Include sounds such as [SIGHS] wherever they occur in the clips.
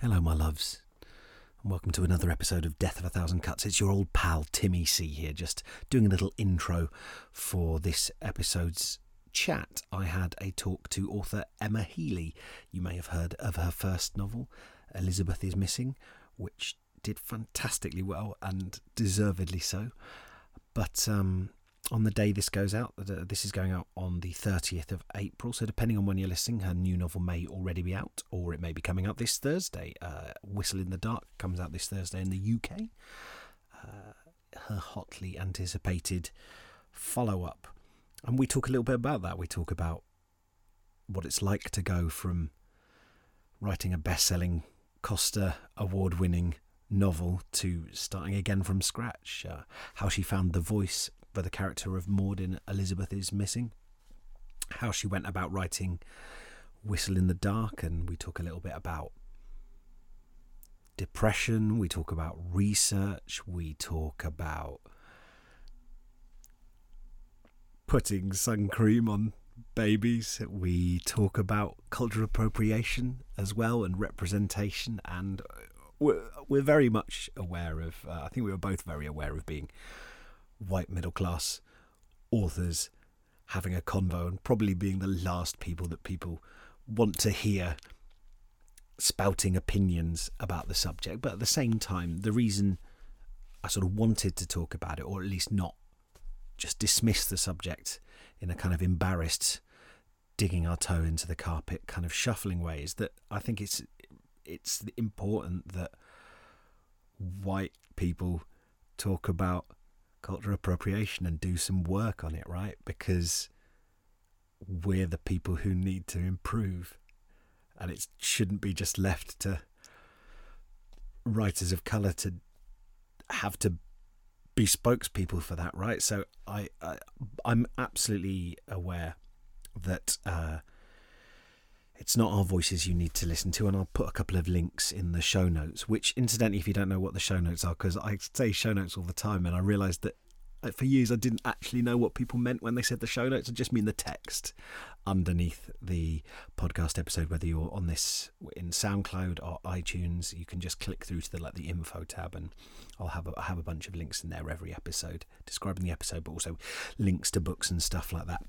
Hello, my loves, and welcome to another episode of Death of a Thousand Cuts. It's your old pal Timmy C here, just doing a little intro for this episode's chat. I had a talk to author Emma Healey. You may have heard of her first novel, Elizabeth is Missing, which did fantastically well and deservedly so. But um, on the day this goes out, this is going out on the 30th of April. So, depending on when you're listening, her new novel may already be out, or it may be coming out this Thursday. Uh, Whistle in the Dark comes out this Thursday in the UK. Uh, her hotly anticipated follow up. And we talk a little bit about that. We talk about what it's like to go from writing a best selling Costa award winning novel to starting again from scratch. Uh, how she found the voice the character of Maud in Elizabeth is Missing. How she went about writing Whistle in the Dark, and we talk a little bit about depression, we talk about research, we talk about putting sun cream on babies. We talk about cultural appropriation as well and representation, and we're, we're very much aware of. Uh, I think we were both very aware of being white middle class authors having a convo and probably being the last people that people want to hear spouting opinions about the subject. But at the same time, the reason I sort of wanted to talk about it, or at least not just dismiss the subject in a kind of embarrassed, digging our toe into the carpet kind of shuffling way, is that I think it's it's important that white people talk about cultural appropriation and do some work on it, right? Because we're the people who need to improve. And it shouldn't be just left to writers of colour to have to be spokespeople for that, right? So I, I am absolutely aware that uh, it's not our voices you need to listen to, and I'll put a couple of links in the show notes. Which, incidentally, if you don't know what the show notes are, because I say show notes all the time, and I realised that uh, for years I didn't actually know what people meant when they said the show notes. I just mean the text underneath the podcast episode. Whether you're on this in SoundCloud or iTunes, you can just click through to the like the info tab, and I'll have a, I have a bunch of links in there every episode describing the episode, but also links to books and stuff like that.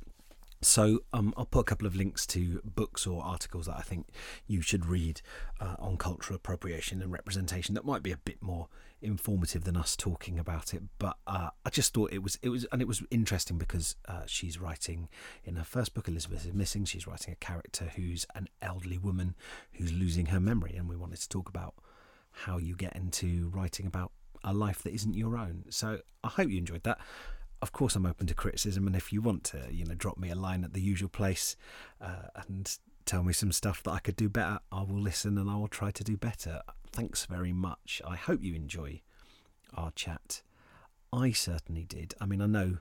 So um, I'll put a couple of links to books or articles that I think you should read uh, on cultural appropriation and representation that might be a bit more informative than us talking about it. But uh, I just thought it was it was and it was interesting because uh, she's writing in her first book, Elizabeth is Missing. She's writing a character who's an elderly woman who's losing her memory, and we wanted to talk about how you get into writing about a life that isn't your own. So I hope you enjoyed that of course, I'm open to criticism, and if you want to, you know, drop me a line at the usual place uh, and tell me some stuff that I could do better, I will listen and I will try to do better. Thanks very much. I hope you enjoy our chat. I certainly did. I mean, I know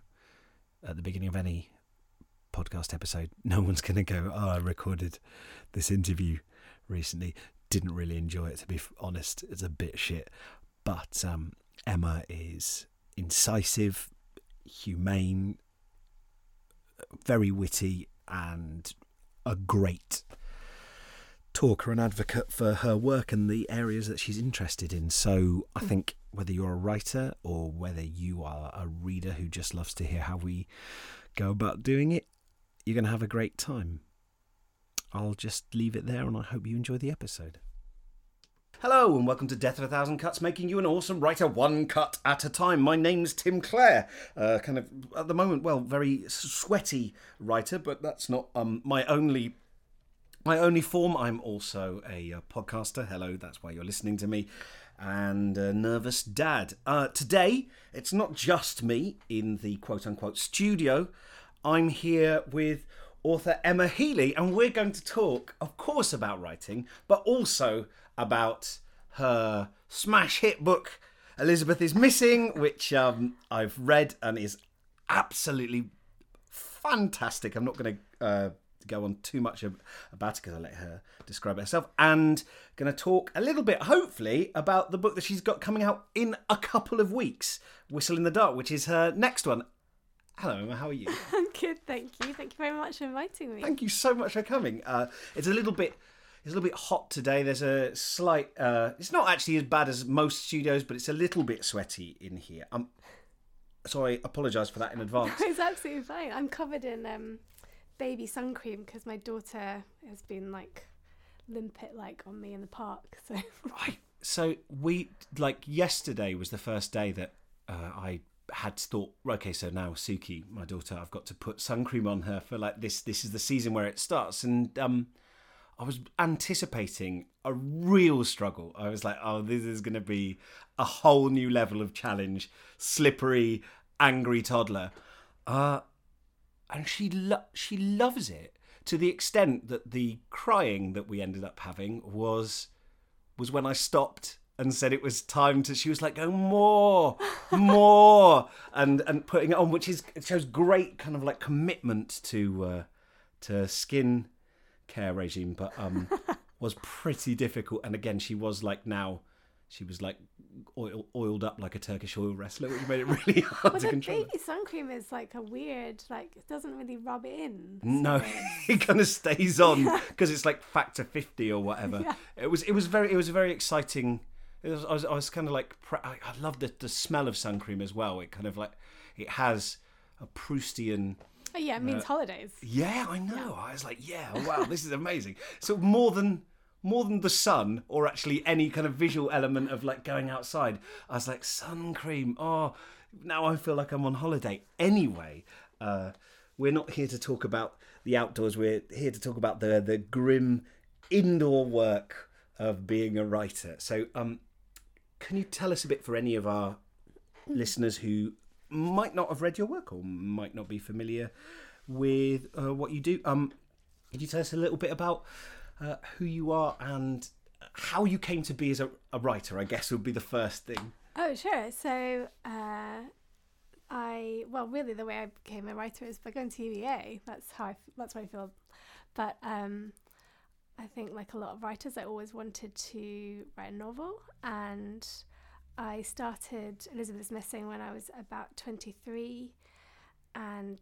at the beginning of any podcast episode, [LAUGHS] no one's going to go, "Oh, I recorded this interview recently. Didn't really enjoy it, to be honest. It's a bit shit." But um, Emma is incisive, humane, very witty, and a great talker and advocate for her work and the areas that she's interested in. So I mm. think whether you're a writer or whether you are a reader who just loves to hear how we go about doing it, you're going to have a great time. I'll just leave it there and I hope you enjoy the episode. Hello and welcome to Death of a Thousand Cuts, making you an awesome writer one cut at a time. My name's Tim Clare, uh, kind of at the moment, well, very sweaty writer, but that's not um, my only my only form. I'm also a uh, podcaster. Hello, that's why you're listening to me. And a nervous dad. Uh, today, it's not just me in the quote unquote studio. I'm here with author Emma Healey, and we're going to talk, of course, about writing, but also about her smash hit book, Elizabeth is Missing, which um, I've read and is absolutely fantastic. I'm not going to uh, go on too much about it because I let her describe it herself. And going to talk a little bit, hopefully, about the book that she's got coming out in a couple of weeks, Whistle in the Dark, which is her next one. Hello, Emma. How are you? [LAUGHS] I'm good, thank you. Thank you very much for inviting me. Thank you so much for coming. Uh, it's a little bit It's a little bit hot today. There's a slight. Uh, it's not actually as bad as most studios, but it's a little bit sweaty in here. I'm sorry. Apologise for that in [LAUGHS] advance. it's absolutely fine. I'm covered in um, baby sun cream because my daughter has been like limpet like on me in the park. So [LAUGHS] right. So we like yesterday was the first day that uh, I had thought, okay, so now Suki, my daughter, I've got to put sun cream on her for like this. This is the season where it starts, and um, I was anticipating a real struggle. I was like, oh, this is going to be a whole new level of challenge. Slippery, angry toddler, uh, and she lo- she loves it to the extent that the crying that we ended up having was was when I stopped and said it was time to she was like go more more [LAUGHS] and and putting it on which is shows great kind of like commitment to uh to skin care regime but um [LAUGHS] was pretty difficult and again she was like now she was like oil, oiled up like a Turkish oil wrestler, which made it really [LAUGHS] hard well, to the control. baby sun cream is like a weird, like it doesn't really rub in. No, [LAUGHS] it kind of stays on because it's like factor fifty or whatever. Yeah. It was it was very it was a very exciting. It was, I was I was kind of like I, I love the the smell of sun cream as well. It kind of like it has a Proustian. Oh, yeah, it means Uh, holidays. Yeah, I know. I was like, yeah, wow, this is amazing. [LAUGHS] So more than more than the sun or actually any kind of visual element of like going outside, I was like, sun cream. Oh, now I feel like I'm on holiday. Anyway, uh, we're not here to talk about the outdoors. We're here to talk about the the grim indoor work of being a writer. So, um, can you tell us a bit for any of our listeners who might not have read your work or might not be familiar with uh, what you do? Um, could you tell us a little bit about uh, who you are and how you came to be as a, a writer? I guess would be the first thing. Oh, sure. So, uh, I well, really, the way I became a writer is by going to UEA. That's how I, that's what I feel. But um, I think, like a lot of writers, I always wanted to write a novel, and I started Elizabeth's Missing when I was about twenty three, and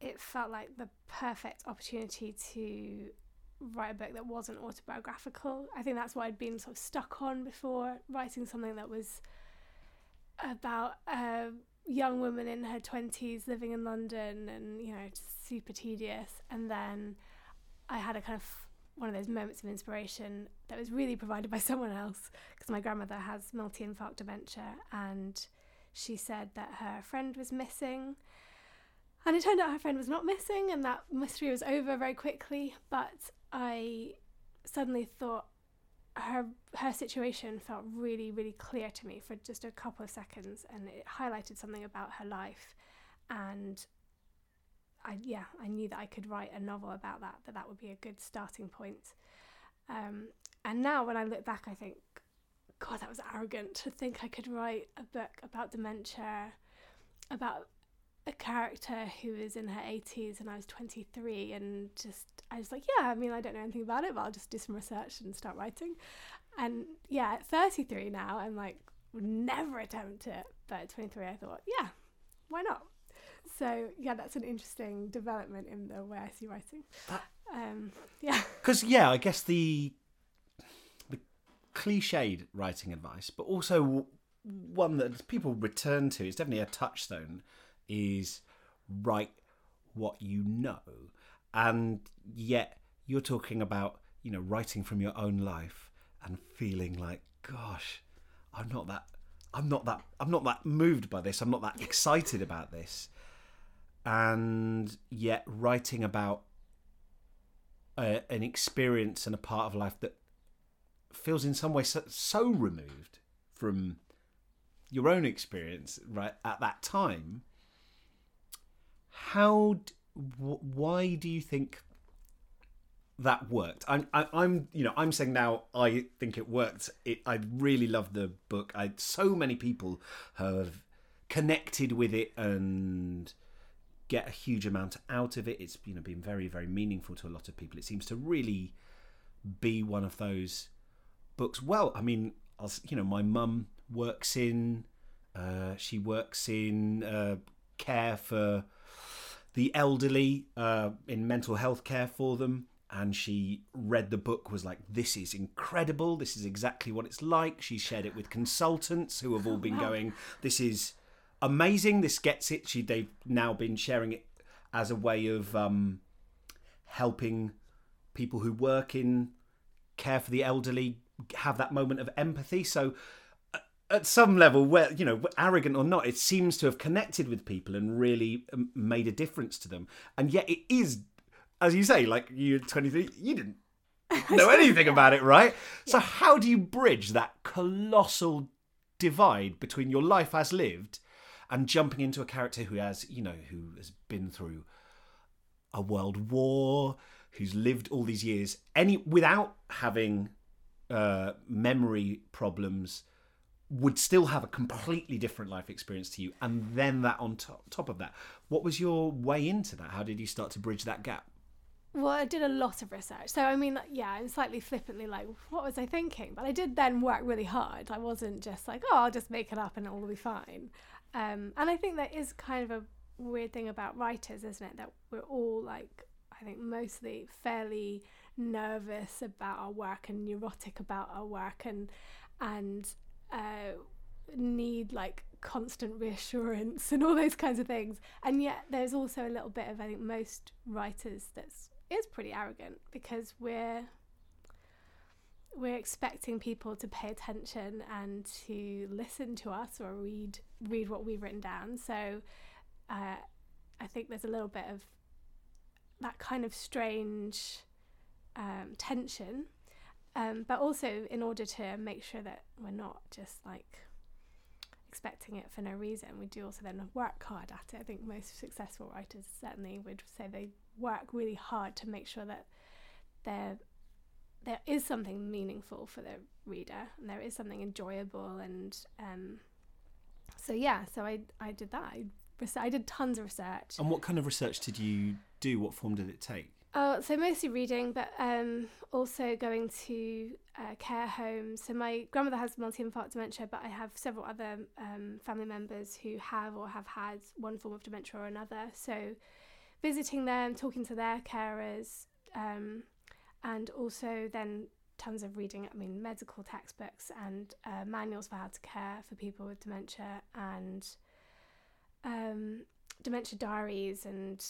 it felt like the perfect opportunity to write a book that wasn't autobiographical. I think that's what I'd been sort of stuck on before, writing something that was about a young woman in her 20s living in London and, you know, super tedious. And then I had a kind of one of those moments of inspiration that was really provided by [LAUGHS] someone else because my grandmother has multi infarct dementia and she said that her friend was missing. And it turned out her friend was not missing, and that mystery was over very quickly. But I suddenly thought her her situation felt really really clear to me for just a couple of seconds and it highlighted something about her life and I yeah I knew that I could write a novel about that that that would be a good starting point. Um, and now when I look back I think god that was arrogant to think I could write a book about dementia about a character who is in her 80s and I was 23 and just I was like yeah I mean I don't know anything about it but I'll just do some research and start writing. And yeah at 33 now I'm like would never attempt it but at 23 I thought yeah why not so yeah that's an interesting development in the way I see writing That- um, yeah Because yeah, I guess the the cliched writing advice, but also one that people return to is definitely a touchstone. Is write what you know, and yet you're talking about you know writing from your own life and feeling like, gosh, I'm not that. I'm not that. I'm not that moved by this. I'm not that [LAUGHS] excited about this, and yet writing about a, an experience and a part of life that feels in some way so, so removed from your own experience right at that time how why do you think that worked? I'm, I, I'm you know i'm saying now i think it worked. It i really love the book. I so many people have connected with it and get a huge amount out of it. It's you know been very very meaningful to a lot of people. It seems to really be one of those books. Well, I mean, I was, you know, my mum works in uh, she works in uh, care for the elderly uh, in mental health care for them, and she read the book was like this is incredible this is exactly what it's like she shared it with consultants who have all been [LAUGHS] going this is amazing. This gets it. She they've now been sharing it as a way of um, helping people who work in care for the elderly have that moment of empathy. So uh, at some level where you know arrogant or not it seems to have connected with people and really um, made a difference to them. And yet it is as you say like you're 23 you didn't [LAUGHS] know anything about it right? So how do you bridge that colossal divide between your life as lived and jumping into a character who has you know who has been through a world war who's lived all these years any without having uh, memory problems would still have a completely different life experience to you and then that on top, top of that what was your way into that how did you start to bridge that gap Well, I did a lot of research. So, I mean, yeah, I'm slightly flippantly like, what was I thinking? But I did then work really hard. I wasn't just like, oh, I'll just make it up and it will be fine. Um, and I think that is kind of a weird thing about writers, isn't it? That we're all like, I think mostly fairly nervous about our work and neurotic about our work and, and, uh, need like constant reassurance and all those kinds of things. And yet there's also a little bit of I think most writers that's is pretty arrogant because we're we're expecting people to pay attention and to listen to us or read read what we've written down. So uh, I think there's a little bit of that kind of strange um, tension. Um, but also in order to make sure that we're not just like expecting it for no reason. We do also then work hard at it. I think most successful writers certainly would say they work really hard to make sure that there there is something meaningful for the reader and there is something enjoyable and um, so yeah. So I I did that. I, I did tons of research. and what kind of research did you do what form did it take Oh, so mostly reading, but um, also going to uh, care homes. So my grandmother has multi-infarct dementia, but I have several other um, family members who have or have had one form of dementia or another. So visiting them, talking to their carers, um, and also then tons of reading. I mean, medical textbooks and uh, manuals for how to care for people with dementia, and um, dementia diaries and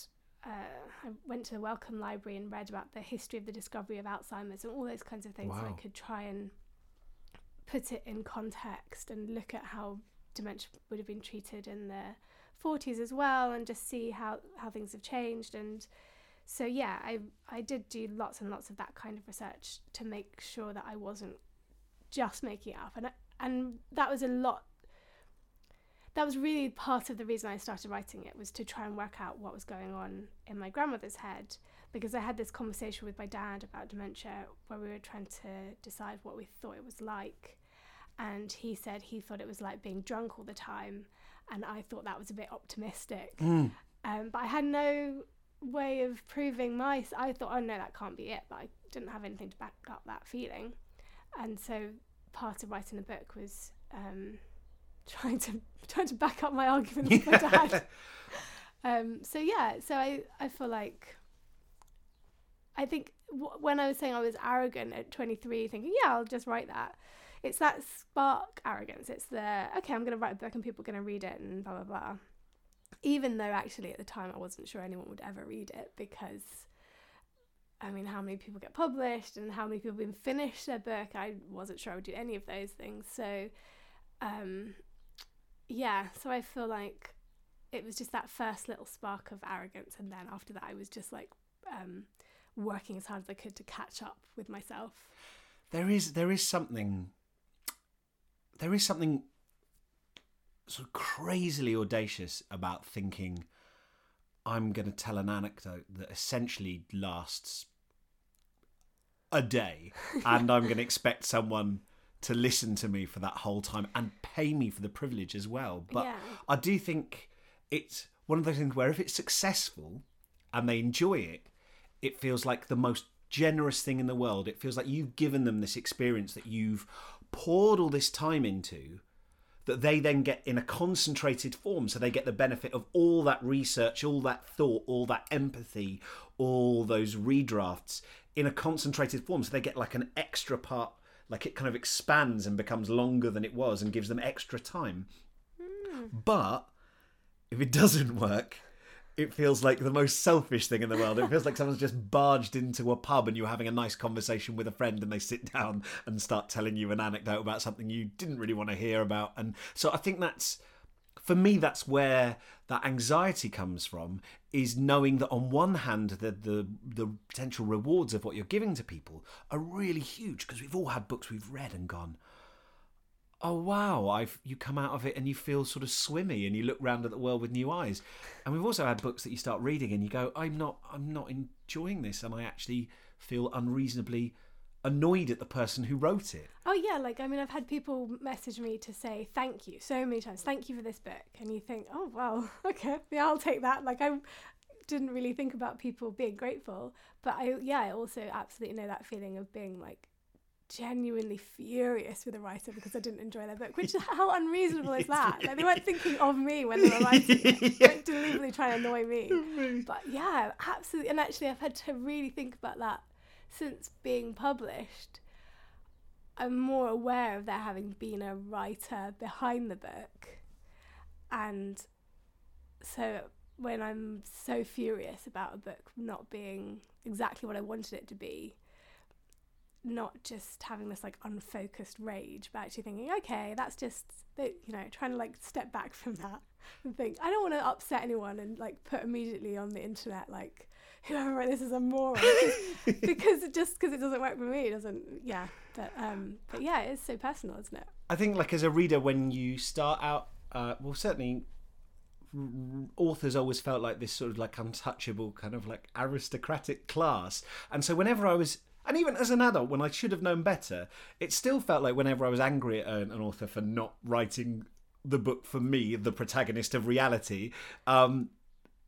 uh, I went to the Wellcome Library and read about the history of the discovery of Alzheimer's and all those kinds of things. So I could try and put it in context and look at how dementia would have been treated in the 40s as well, and just see how how things have changed. And so yeah, I I did do lots and lots of that kind of research to make sure that I wasn't just making it up, and and that was a lot that was really part of the reason I started writing it was to try and work out what was going on in my grandmother's head. Because I had this conversation with my dad about dementia where we were trying to decide what we thought it was like. And he said he thought it was like being drunk all the time. And I thought that was a bit optimistic. Um, but I had no way of proving my I thought oh no that can't be it but I didn't have anything to back up that feeling and so part of writing the book was um, [LAUGHS] trying to trying to back up my argument with my dad. [LAUGHS] Um, so yeah, so I I feel like I think w- when I was saying I was arrogant at 23, thinking yeah I'll just write that. It's that spark arrogance. It's the okay I'm going to write a book and people are going to read it and blah blah blah. Even though actually at the time I wasn't sure anyone would ever read it because I mean, how many people get published and how many people even finish their book? I wasn't sure I would do any of those things. So, um, yeah, so I feel like it was just that first little spark of arrogance, and then after that, I was just like um, working as hard as I could to catch up with myself. there is there is something there is something sort of crazily audacious about thinking I'm going to tell an anecdote that essentially lasts a day [LAUGHS] and I'm going to expect someone to listen to me for that whole time and pay me for the privilege as well. But Yeah. I do think it's one of those things where if it's successful and they enjoy it, it feels like the most generous thing in the world. It feels like you've given them this experience that you've poured all this time into that they then get in a concentrated form. So they get the benefit of all that research all that thought all that empathy all those redrafts in a concentrated form, so they get like an extra part, like it kind of expands and becomes longer than it was, and gives them extra time. Hmm. But if it doesn't work, it feels like the most selfish thing in the world. It feels like someone's just barged into a pub and you're having a nice conversation with a friend and they sit down and start telling you an anecdote about something you didn't really want to hear about. And so I think that's for me that's where that anxiety comes from is knowing that on one hand the the, the potential rewards of what you're giving to people are really huge because we've all had books we've read and gone oh wow i've you come out of it and you feel sort of swimmy and you look round at the world with new eyes and we've also had books that you start reading and you go i'm not i'm not enjoying this and i actually feel unreasonably annoyed at the person who wrote it Oh yeah, like I mean, I've had people message me to say thank you so many times. Thank you for this book, and you think, oh well, [LAUGHS] okay, yeah, I'll take that. Like I didn't really think about people being grateful, but I yeah, I also absolutely know that feeling of being like genuinely furious with a writer because I didn't enjoy their book. Which [LAUGHS] how unreasonable is that? Like they weren't thinking of me when they were [LAUGHS] writing it. They weren't deliberately trying to annoy me. But yeah, absolutely. And actually, I've had to really think about that since being published. I'm more aware of there having been a writer behind the book. And so when I'm so furious about a book not being exactly what I wanted it to be, not just having this like unfocused rage, but actually thinking, okay, that's just, you know, trying to like step back from that [LAUGHS] and think, I don't want to upset anyone and like put immediately on the internet, like, [LAUGHS] whoever wrote this is a moron. [LAUGHS] Because just because it doesn't work for me doesn't yeah. But um but yeah it's so personal isn't it? I think, like as a reader, when you start out, uh, well, certainly authors always felt like this sort of like untouchable kind of like aristocratic class, and so whenever I was. And even as an adult, when I should have known better, it still felt like whenever I was angry at an, an author for not writing the book for me, the protagonist of reality, um,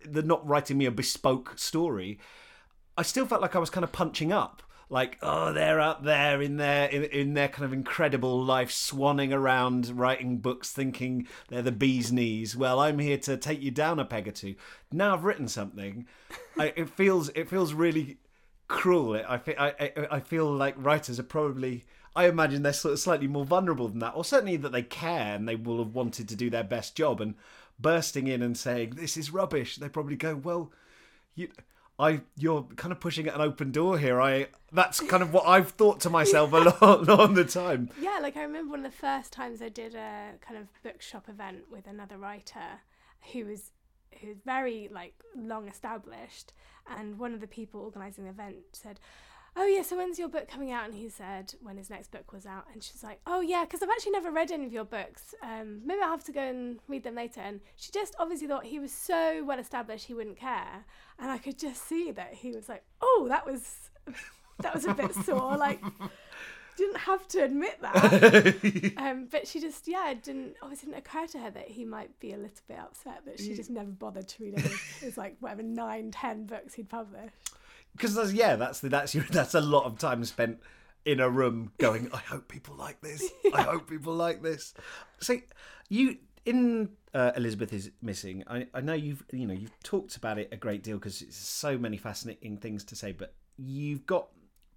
the not writing me a bespoke story, I still felt like I was kind of punching up. Like, oh, they're up there in their in, in their kind of incredible life, swanning around, writing books, thinking they're the bee's knees. Well, I'm here to take you down a peg or two. Now I've written something. I, it feels it feels really cruel. I, fe- I, I I feel like writers are probably. I imagine they're sort of slightly more vulnerable than that, or certainly that they care and they will have wanted to do their best job. And bursting in and saying this is rubbish, they probably go, well, you. I, you're kind of pushing at an open door here. I that's kind of what I've thought to myself a [LAUGHS] lot, [LAUGHS] lot of the time. yeah like i remember one of the first times i did a kind of bookshop event with another writer who was who's very like long established and one of the people organizing the event said oh yeah so when's your book coming out? And he said when his next book was out. And she's like oh yeah because i've actually never read any of your books. Um, maybe i'll have to go and read them later. And she just obviously thought he was so well established he wouldn't care. And i could just see that he was like oh that was that was a bit sore like didn't have to admit that. [LAUGHS] Um, but she just yeah it didn't obviously didn't occur to her that he might be a little bit upset that she just never bothered to read any his like whatever nine ten books he'd published. Because that's yeah that's the, that's your, [LAUGHS] that's a lot of time spent in a room going i hope people like this. [LAUGHS] I hope people like this. So you in uh, elizabeth is missing I, I know you've you know you've talked about it a great deal because it's so many fascinating things to say but you've got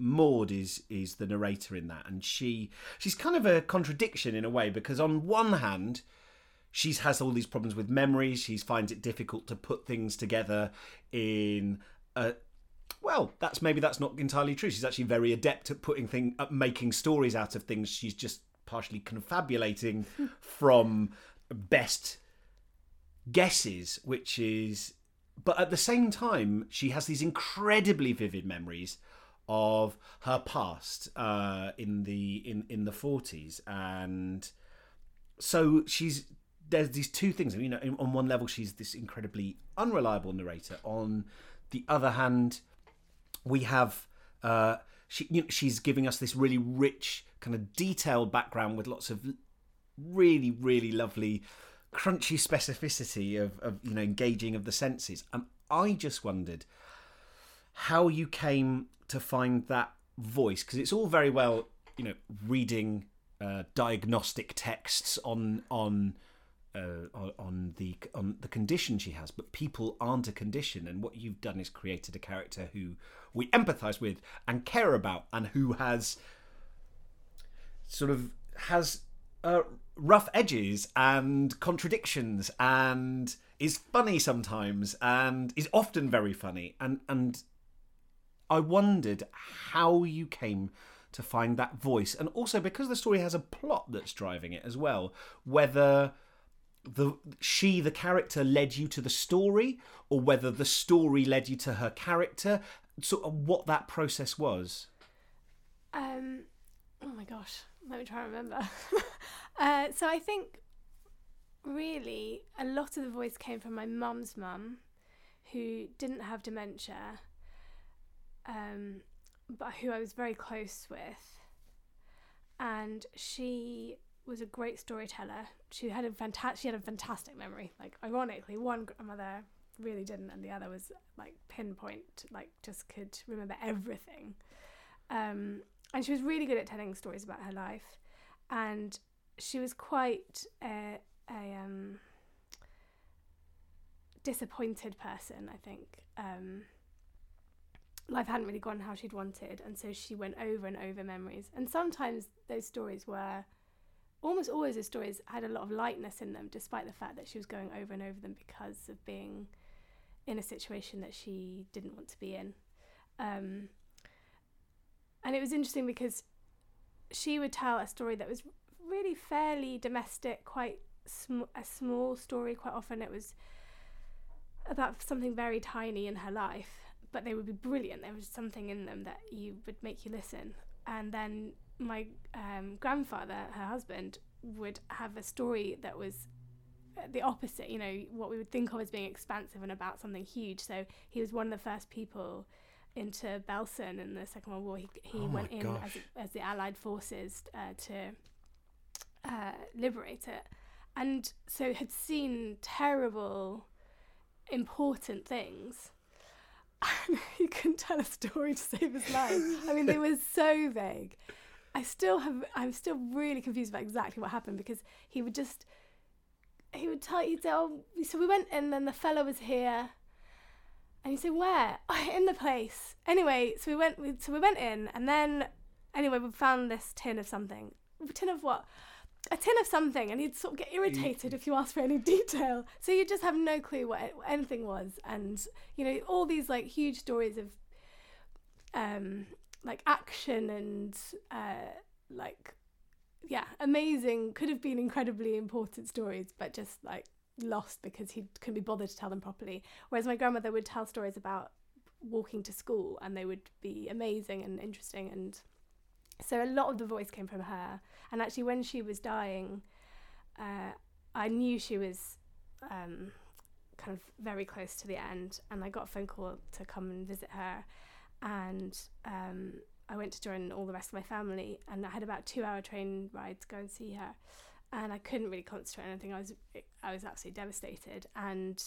Maud is is the narrator in that and she she's kind of a contradiction in a way because on one hand she has all these problems with memory. She finds it difficult to put things together in a well, that's maybe that's not entirely true. She's actually very adept at putting thing at making stories out of things. She's just partially confabulating [LAUGHS] from best guesses, which is but at the same time, she has these incredibly vivid memories of her past uh, in the in in the forties, and so she's there's these two things. You know, on one level, she's this incredibly unreliable narrator. On the other hand, we have uh, she you know, she's giving us this really rich kind of detailed background with lots of really really lovely crunchy specificity of, of you know engaging of the senses and i just wondered how you came to find that voice because it's all very well you know reading uh, diagnostic texts on on uh, on, the on the condition she has, but people aren't a condition. And what you've done is created a character who we empathise with and care about, and who has sort of has uh, rough edges and contradictions, and is funny sometimes, and is often very funny. And and I wondered how you came to find that voice, and also because the story has a plot that's driving it as well, whether the she the character led you to the story or whether the story led you to her character sort of what that process was Um, oh my gosh, let me try and remember. [LAUGHS] uh, so I think really a lot of the voice came from my mum's mum, who didn't have dementia, um, but who I was very close with, and she was a great storyteller. She had a fantastic, she had a fantastic memory. Like ironically, one grandmother really didn't, and the other was like pinpoint, like just could remember everything. Um, and she was really good at telling stories about her life, and she was quite a, a um, disappointed person. I think um, life hadn't really gone how she'd wanted, and so she went over and over memories. And sometimes those stories were almost always the stories had a lot of lightness in them, despite the fact that she was going over and over them because of being in a situation that she didn't want to be in. Um, and it was interesting because she would tell a story that was really fairly domestic, quite sm- a small story. Quite often, it was about something very tiny in her life, but they would be brilliant. There was something in them that you would make you listen. And then my um, grandfather, her husband, would have a story that was the opposite. You know, what we would think of as being expansive and about something huge. So he was one of the first people into Belsen in the Second World War. He, he Oh went in as, as the Allied forces uh, to uh, liberate it, and so had seen terrible, important things. [LAUGHS] He couldn't tell a story to save his life. I mean, they [LAUGHS] were so vague. I still have. I'm still really confused about exactly what happened because he would just. He would tell you, oh, so we went and then the fellow was here, and you say, where? [LAUGHS] Oh, in the place. Anyway, so we went. So we went in, and then anyway, we found this tin of something. A tin of what? A tin of something, and he'd sort of get irritated if you asked for any [LAUGHS] detail. So you just have no clue what anything was, and you know all these like huge stories of, um, like action and uh, like, yeah, amazing. Could have been incredibly important stories, but just like lost because he couldn't be bothered to tell them properly. Whereas my grandmother would tell stories about walking to school and they would be amazing and interesting and so a lot of the voice came from her and actually when she was dying uh, i knew she was um, kind of very close to the end. And i got a phone call to come and visit her. And um, i went to join all the rest of my family. And i had about two hour train ride to go and see her. And i couldn't really concentrate on anything. I was i was absolutely devastated. And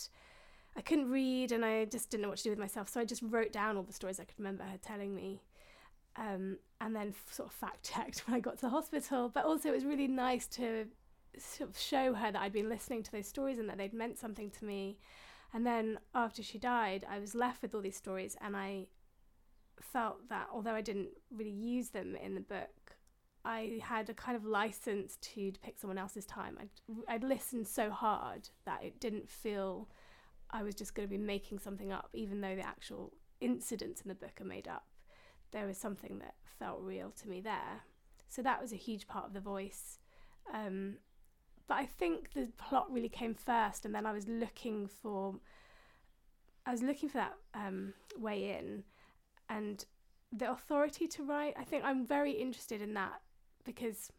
I couldn't read and I just didn't know what to do with myself. So I just wrote down all the stories I could remember her telling me. Um, and then sort of fact checked [LAUGHS] when I got to the hospital. But also, it was really nice to sort of show her that I'd been listening to those stories and that they'd meant something to me. And then after she died, I was left with all these stories, and I felt that although I didn't really use them in the book, I had a kind of license to depict someone else's time. I'd, I'd listened so hard that it didn't feel I was just going to be making something up, even though the actual incidents in the book are made up. There was something that felt real to me there. So that was a huge part of the voice. Um, but I think the plot really came first, and then I was looking for, I was looking for that um, way in, and the authority to write. I think I'm very interested in that because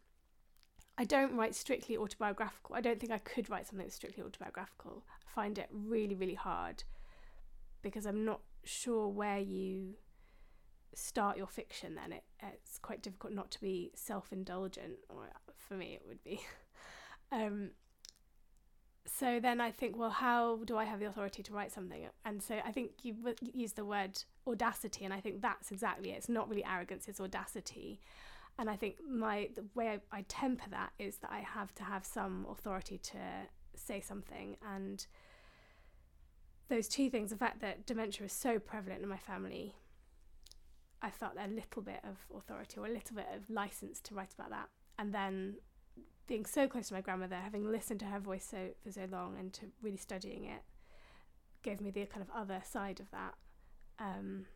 I don't write strictly autobiographical. I don't think I could write something strictly autobiographical. I find it really, really hard because I'm not sure where you start your fiction. Then it, it's quite difficult not to be self-indulgent, or for me it would be. [LAUGHS] um, so then I think, well, how do I have the authority to write something? And so I think you use the word audacity, and I think that's exactly it. It's not really arrogance; it's audacity. And I think my the way I, I temper that is that I have to have some authority to say something and those two things the fact that dementia is so prevalent in my family I felt a little bit of authority or a little bit of license to write about that. And then being so close to my grandmother having listened to her voice so for so long and to really studying it gave me the kind of other side of that um,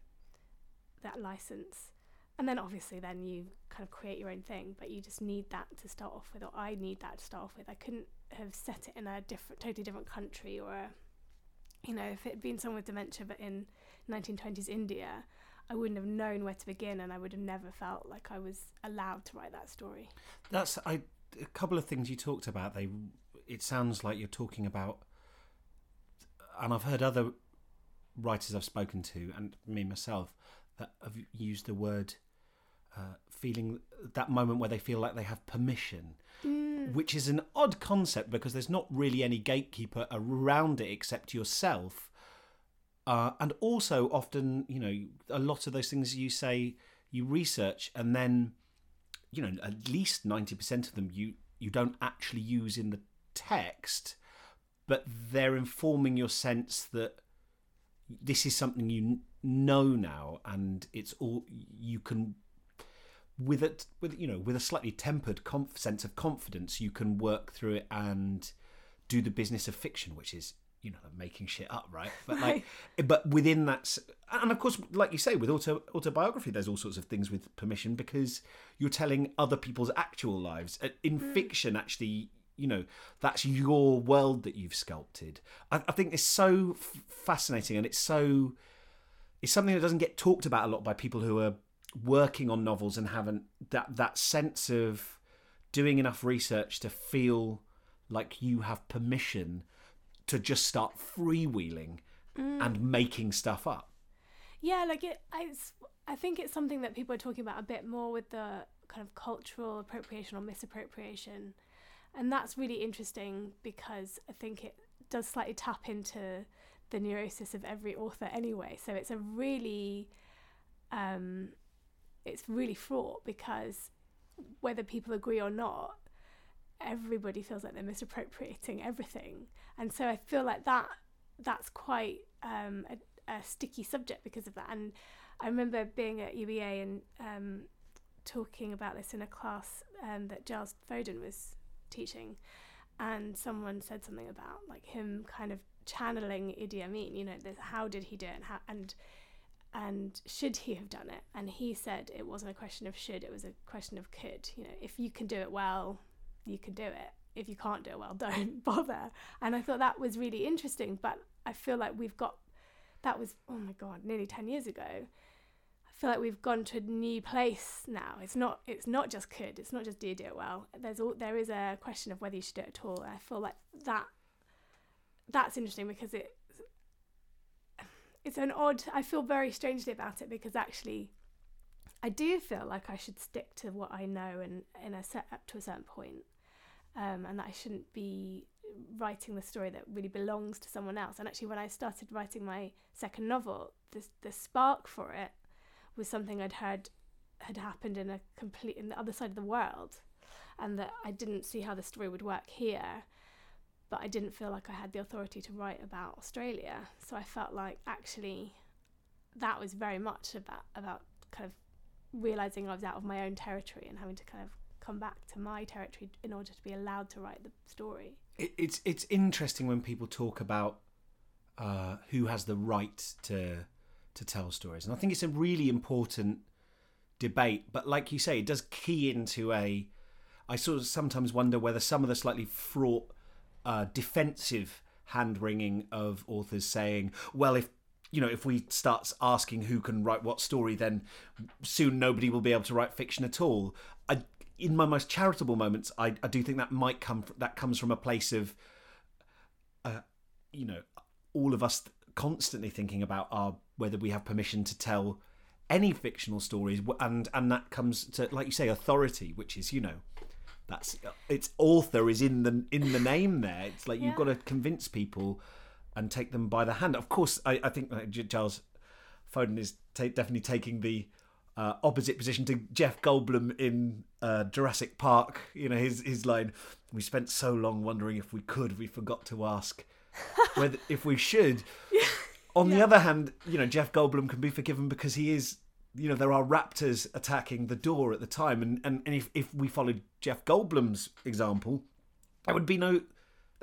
that license. And then obviously then you kind of create your own thing but you just need that to start off with or i need that to start off with. I couldn't have set it in a different totally different country or a, you know if it had been someone with dementia but in 1920s india i wouldn't have known where to begin and i would have never felt like i was allowed to write that story That's I a couple of things you talked about. They it sounds like you're talking about, and I've heard other writers I've spoken to and me myself that have used the word uh, feeling that moment where they feel like they have permission, which is an odd concept because there's not really any gatekeeper around it except yourself. Uh, and also, often, you know, a lot of those things you say you research and then you know at least 90% of them you you don't actually use in the text but they're informing your sense that this is something you know now and it's all you can with it with you know with a slightly tempered conf- sense of confidence you can work through it and do the business of fiction which is you know making shit up right? [LAUGHS] But like but within that and of course like you say with auto autobiography there's all sorts of things with permission because you're telling other people's actual lives. Uh, in fiction actually you know that's your world that you've sculpted. I, I think it's so f- fascinating and it's so it's something that doesn't get talked about a lot by people who are working on novels and haven't that that sense of doing enough research to feel like you have permission to just start freewheeling and making stuff up. Yeah, like it. I, I think it's something that people are talking about a bit more with the kind of cultural appropriation or misappropriation, and that's really interesting because I think it does slightly tap into the neurosis of every author anyway. So it's a really, um, it's really fraught because whether people agree or not, everybody feels like they're misappropriating everything, and so I feel like that that's quite um, a, a sticky subject because of that. And I remember being at UEA and um, talking about this in a class um, that Giles Foden was teaching, and someone said something about like him kind of channeling Idi Amin. You know, this, how did he do it, and how, and and should he have done it? And he said it wasn't a question of should; it was a question of could. You know, if you can do it well, you can do it. If you can't do it well, [LAUGHS] don't bother. And I thought that was really interesting. But I feel like we've got that was oh my god, nearly ten years ago. I feel like we've gone to a new place now. It's not it's not just could. It's not just do you do it well. There's all there is a question of whether you should do it at all. And I feel like that that's interesting because it it's an odd. I feel very strangely about it because actually. I do feel like I should stick to what I know and in a set up to a certain point, um, and that I shouldn't be writing the story that really belongs to someone else. And actually, when I started writing my second novel, the the spark for it was something I'd heard had happened in a complete in the other side of the world, and that I didn't see how the story would work here. But I didn't feel like I had the authority to write about Australia, so I felt like actually that was very much about about kind of realizing I was out of my own territory and having to kind of come back to my territory in order to be allowed to write the story. It, it's it's interesting when people talk about uh, who has the right to to tell stories, and I think it's a really important debate. But like you say, it does key into a. I sort of sometimes wonder whether some of the slightly fraught, uh, defensive hand wringing of authors saying, "Well, if you know, if we start asking who can write what story, then soon nobody will be able to write fiction at all." I, in my most charitable moments, I, I do think that might come fr- that comes from a place of, uh, you know, all of us constantly thinking about our whether we have permission to tell any fictional stories, and and that comes to like you say, authority, which is you know, that's its author is in the in the name there. It's like you've got to convince people and take them by the hand. Of course, I, I think Giles Foden is ta- definitely taking the uh, opposite position to Jeff Goldblum in uh, Jurassic Park. You know his his line. We spent so long wondering if we could. We forgot to ask [LAUGHS] whether if we should. On the other hand, you know Jeff Goldblum can be forgiven because he is. You know there are raptors attacking the door at the time, and and, and if if we followed Jeff Goldblum's example, there would be no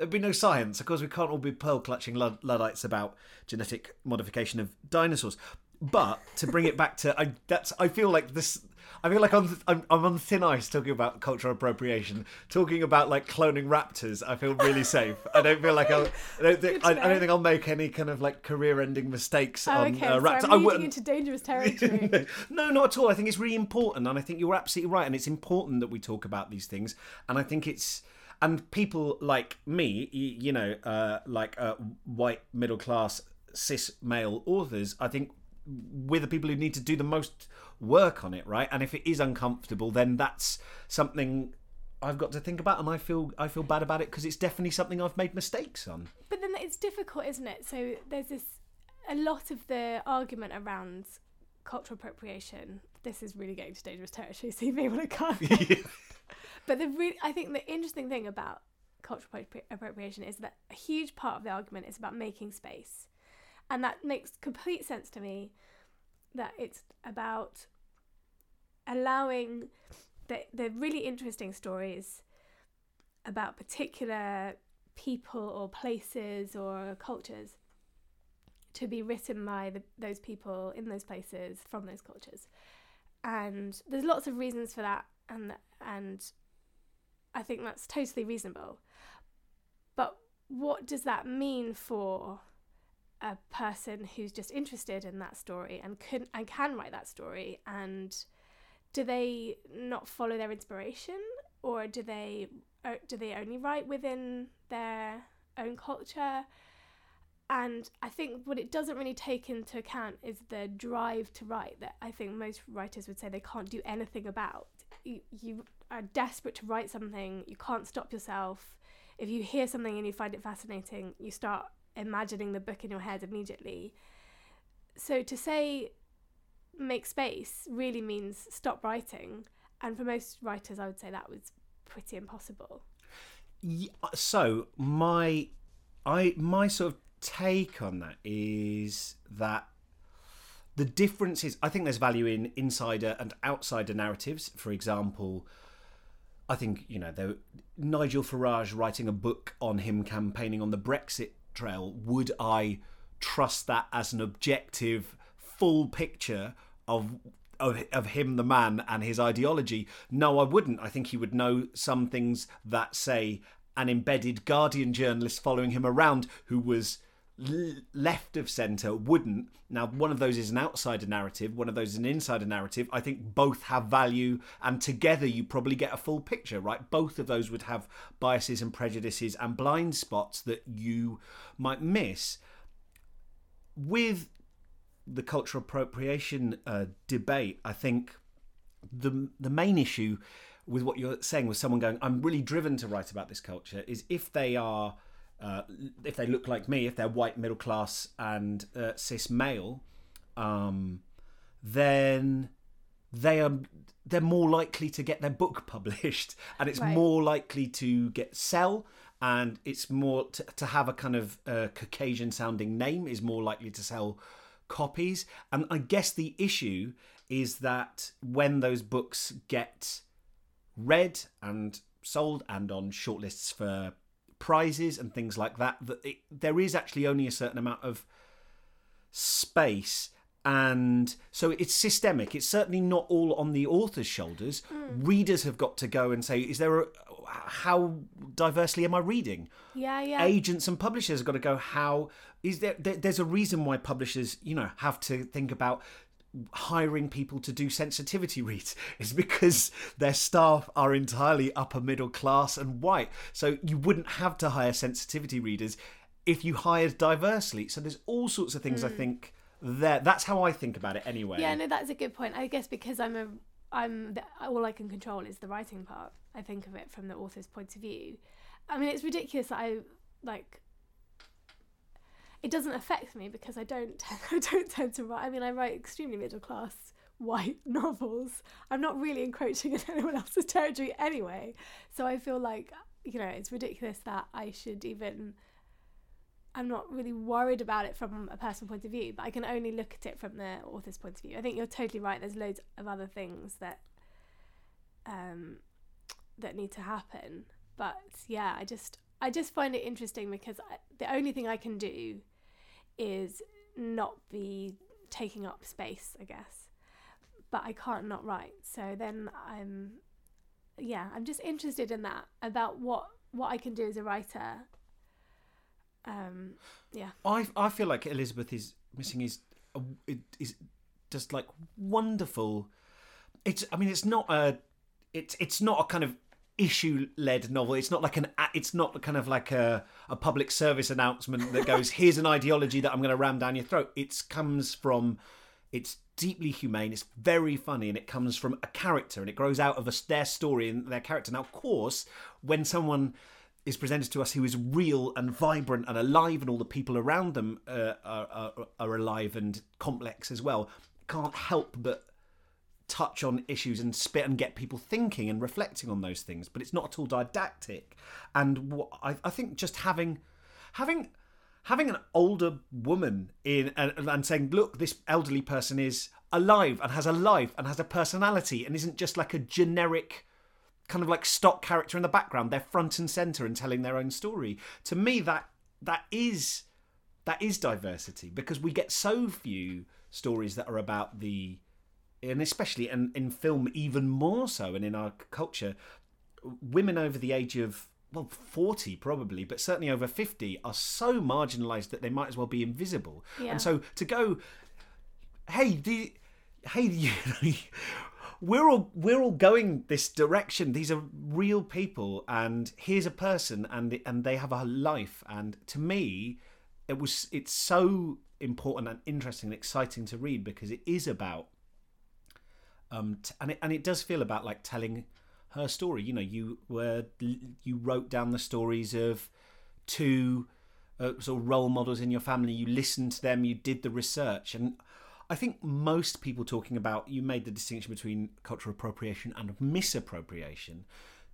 there'd be no science. Of course, we can't all be pearl clutching luddites about genetic modification of dinosaurs. But to bring it back to, I that's I feel like this. I feel like I'm, I'm I'm on thin ice talking about cultural appropriation, talking about like cloning raptors. I feel really safe. I don't feel like I'll, I don't think I, I, don't think I'll make any kind of like career-ending mistakes oh, on okay. uh, raptors. So I'm I into dangerous territory. [LAUGHS] no, not at all. I think it's really important, and I think you're absolutely right. And it's important that we talk about these things. And I think it's and people like me, you, you know, uh, like uh, white middle class cis male authors, I think we're the people who need to do the most work on it, right? And if it is uncomfortable, then that's something I've got to think about, and I feel I feel bad about it because it's definitely something I've made mistakes on. But then it's difficult, isn't it? So there's this a lot of the argument around cultural appropriation. This is really getting to dangerous territory, [LAUGHS] so you may want to cut. but the re- I think the interesting thing about cultural appropriation is that a huge part of the argument is about making space and that makes complete sense to me that it's about allowing the, the really interesting stories about particular people or places or cultures to be written by the, those people in those places from those cultures. And there's lots of reasons for that and and I think that's totally reasonable. But what does that mean for a person who's just interested in that story and can and can write that story and do they not follow their inspiration or do they uh, do they only write within their own culture and I think what it doesn't really take into account is the drive to write that I think most writers would say they can't do anything about. You, you are desperate to write something, you can't stop yourself. If you hear something and you find it fascinating, you start imagining the book in your head immediately. So to say make space really means stop writing. And for most writers, I would say that was pretty impossible. Yeah, so my, I my sort of take on that is that the difference is I think there's value in insider and outsider narratives. For example, I think you know Nigel Farage writing a book on him campaigning on the Brexit trail, would I trust that as an objective, full picture of of, of him, the man, and his ideology? No, I wouldn't. I think he would know some things that, say, an embedded Guardian journalist following him around who was left of centre wouldn't. Now, one of those is an outsider narrative, one of those is an insider narrative. I think both have value, and together you probably get a full picture, right? Both of those would have biases and prejudices and blind spots that you might miss. With the cultural appropriation uh, debate, I think the the main issue with what you're saying with someone going, I'm really driven to write about this culture, is if they are uh, if they look like me, if they're white, middle class, and uh, cis male, um, then they are they're more likely to get their book [LAUGHS] published, and it's right. more likely to get sell, and it's more to, to have a kind of uh, Caucasian sounding name is more likely to sell copies. And I guess the issue is that when those books get read and sold and on shortlists for prizes and things like that that it, there is actually only a certain amount of space and so it's systemic. It's certainly not all on the author's shoulders. Mm. readers have got to go and say is there a how diversely am i reading? Yeah yeah. Agents and publishers have got to go how is there, there there's a reason why publishers you know have to think about hiring people to do sensitivity reads [LAUGHS] is because their staff are entirely upper middle class and white. So you wouldn't have to hire sensitivity readers if you hired diversely. So there's all sorts of things mm. I hmm. think there. That's how I think about it anyway. Yeah, no, that's a good point. I guess because I'm a I'm the, all I can control is the writing part. I think of it from the author's point of view. I mean, it's ridiculous that I like it doesn't affect me because I don't [LAUGHS] I don't tend to write. I mean, I write extremely middle class white [LAUGHS] novels. I'm not really encroaching [LAUGHS] in anyone else's territory anyway. So I feel like, you know, it's ridiculous that I should even. I'm not really worried about it from a personal point of view, but I can only look at it from the author's point of view. I think you're totally right. There's loads of other things that um, that need to happen, but yeah, I just I just find it interesting because I, the only thing I can do is not be taking up space, I guess. But I can't not write. So then I'm yeah, I'm just interested in that about what what I can do as a writer. Um yeah. I I feel like Elizabeth is missing is is just like wonderful. It's I mean it's not a it's it's not a kind of issue led novel. It's not like an it's not kind of like a, a public service announcement that goes [LAUGHS] here's an ideology that I'm going to ram down your throat. It comes from it's deeply humane. It's very funny, and it comes from a character, and it grows out of a, their story and their character. Now, of course, when someone is presented to us who is real and vibrant and alive, and all the people around them uh, are, are, are alive and complex as well, can't help but touch on issues and spit and get people thinking and reflecting on those things. But it's not at all didactic. And what I, I think just having having having an older woman in and, and saying, look, this elderly person is alive and has a life and has a personality and isn't just like a generic kind of like stock character in the background. They're front and center and telling their own story. To me, that that is that is diversity because we get so few stories that are about the and especially in, in film even more so and in our culture women over the age of well 40 probably but certainly over 50 are so marginalized that they might as well be invisible. Yeah. and so to go hey the hey [LAUGHS] you know, we're all we're all going this direction. These are real people and here's a person and and they have a life. And to me it was it's so important and interesting and exciting to read because it is about um t- and it and it does feel about like telling her story. You know you were you wrote down the stories of two uh, sort of role models in your family. You listened to them. You did the research. And i think most people talking about you made the distinction between cultural appropriation and misappropriation.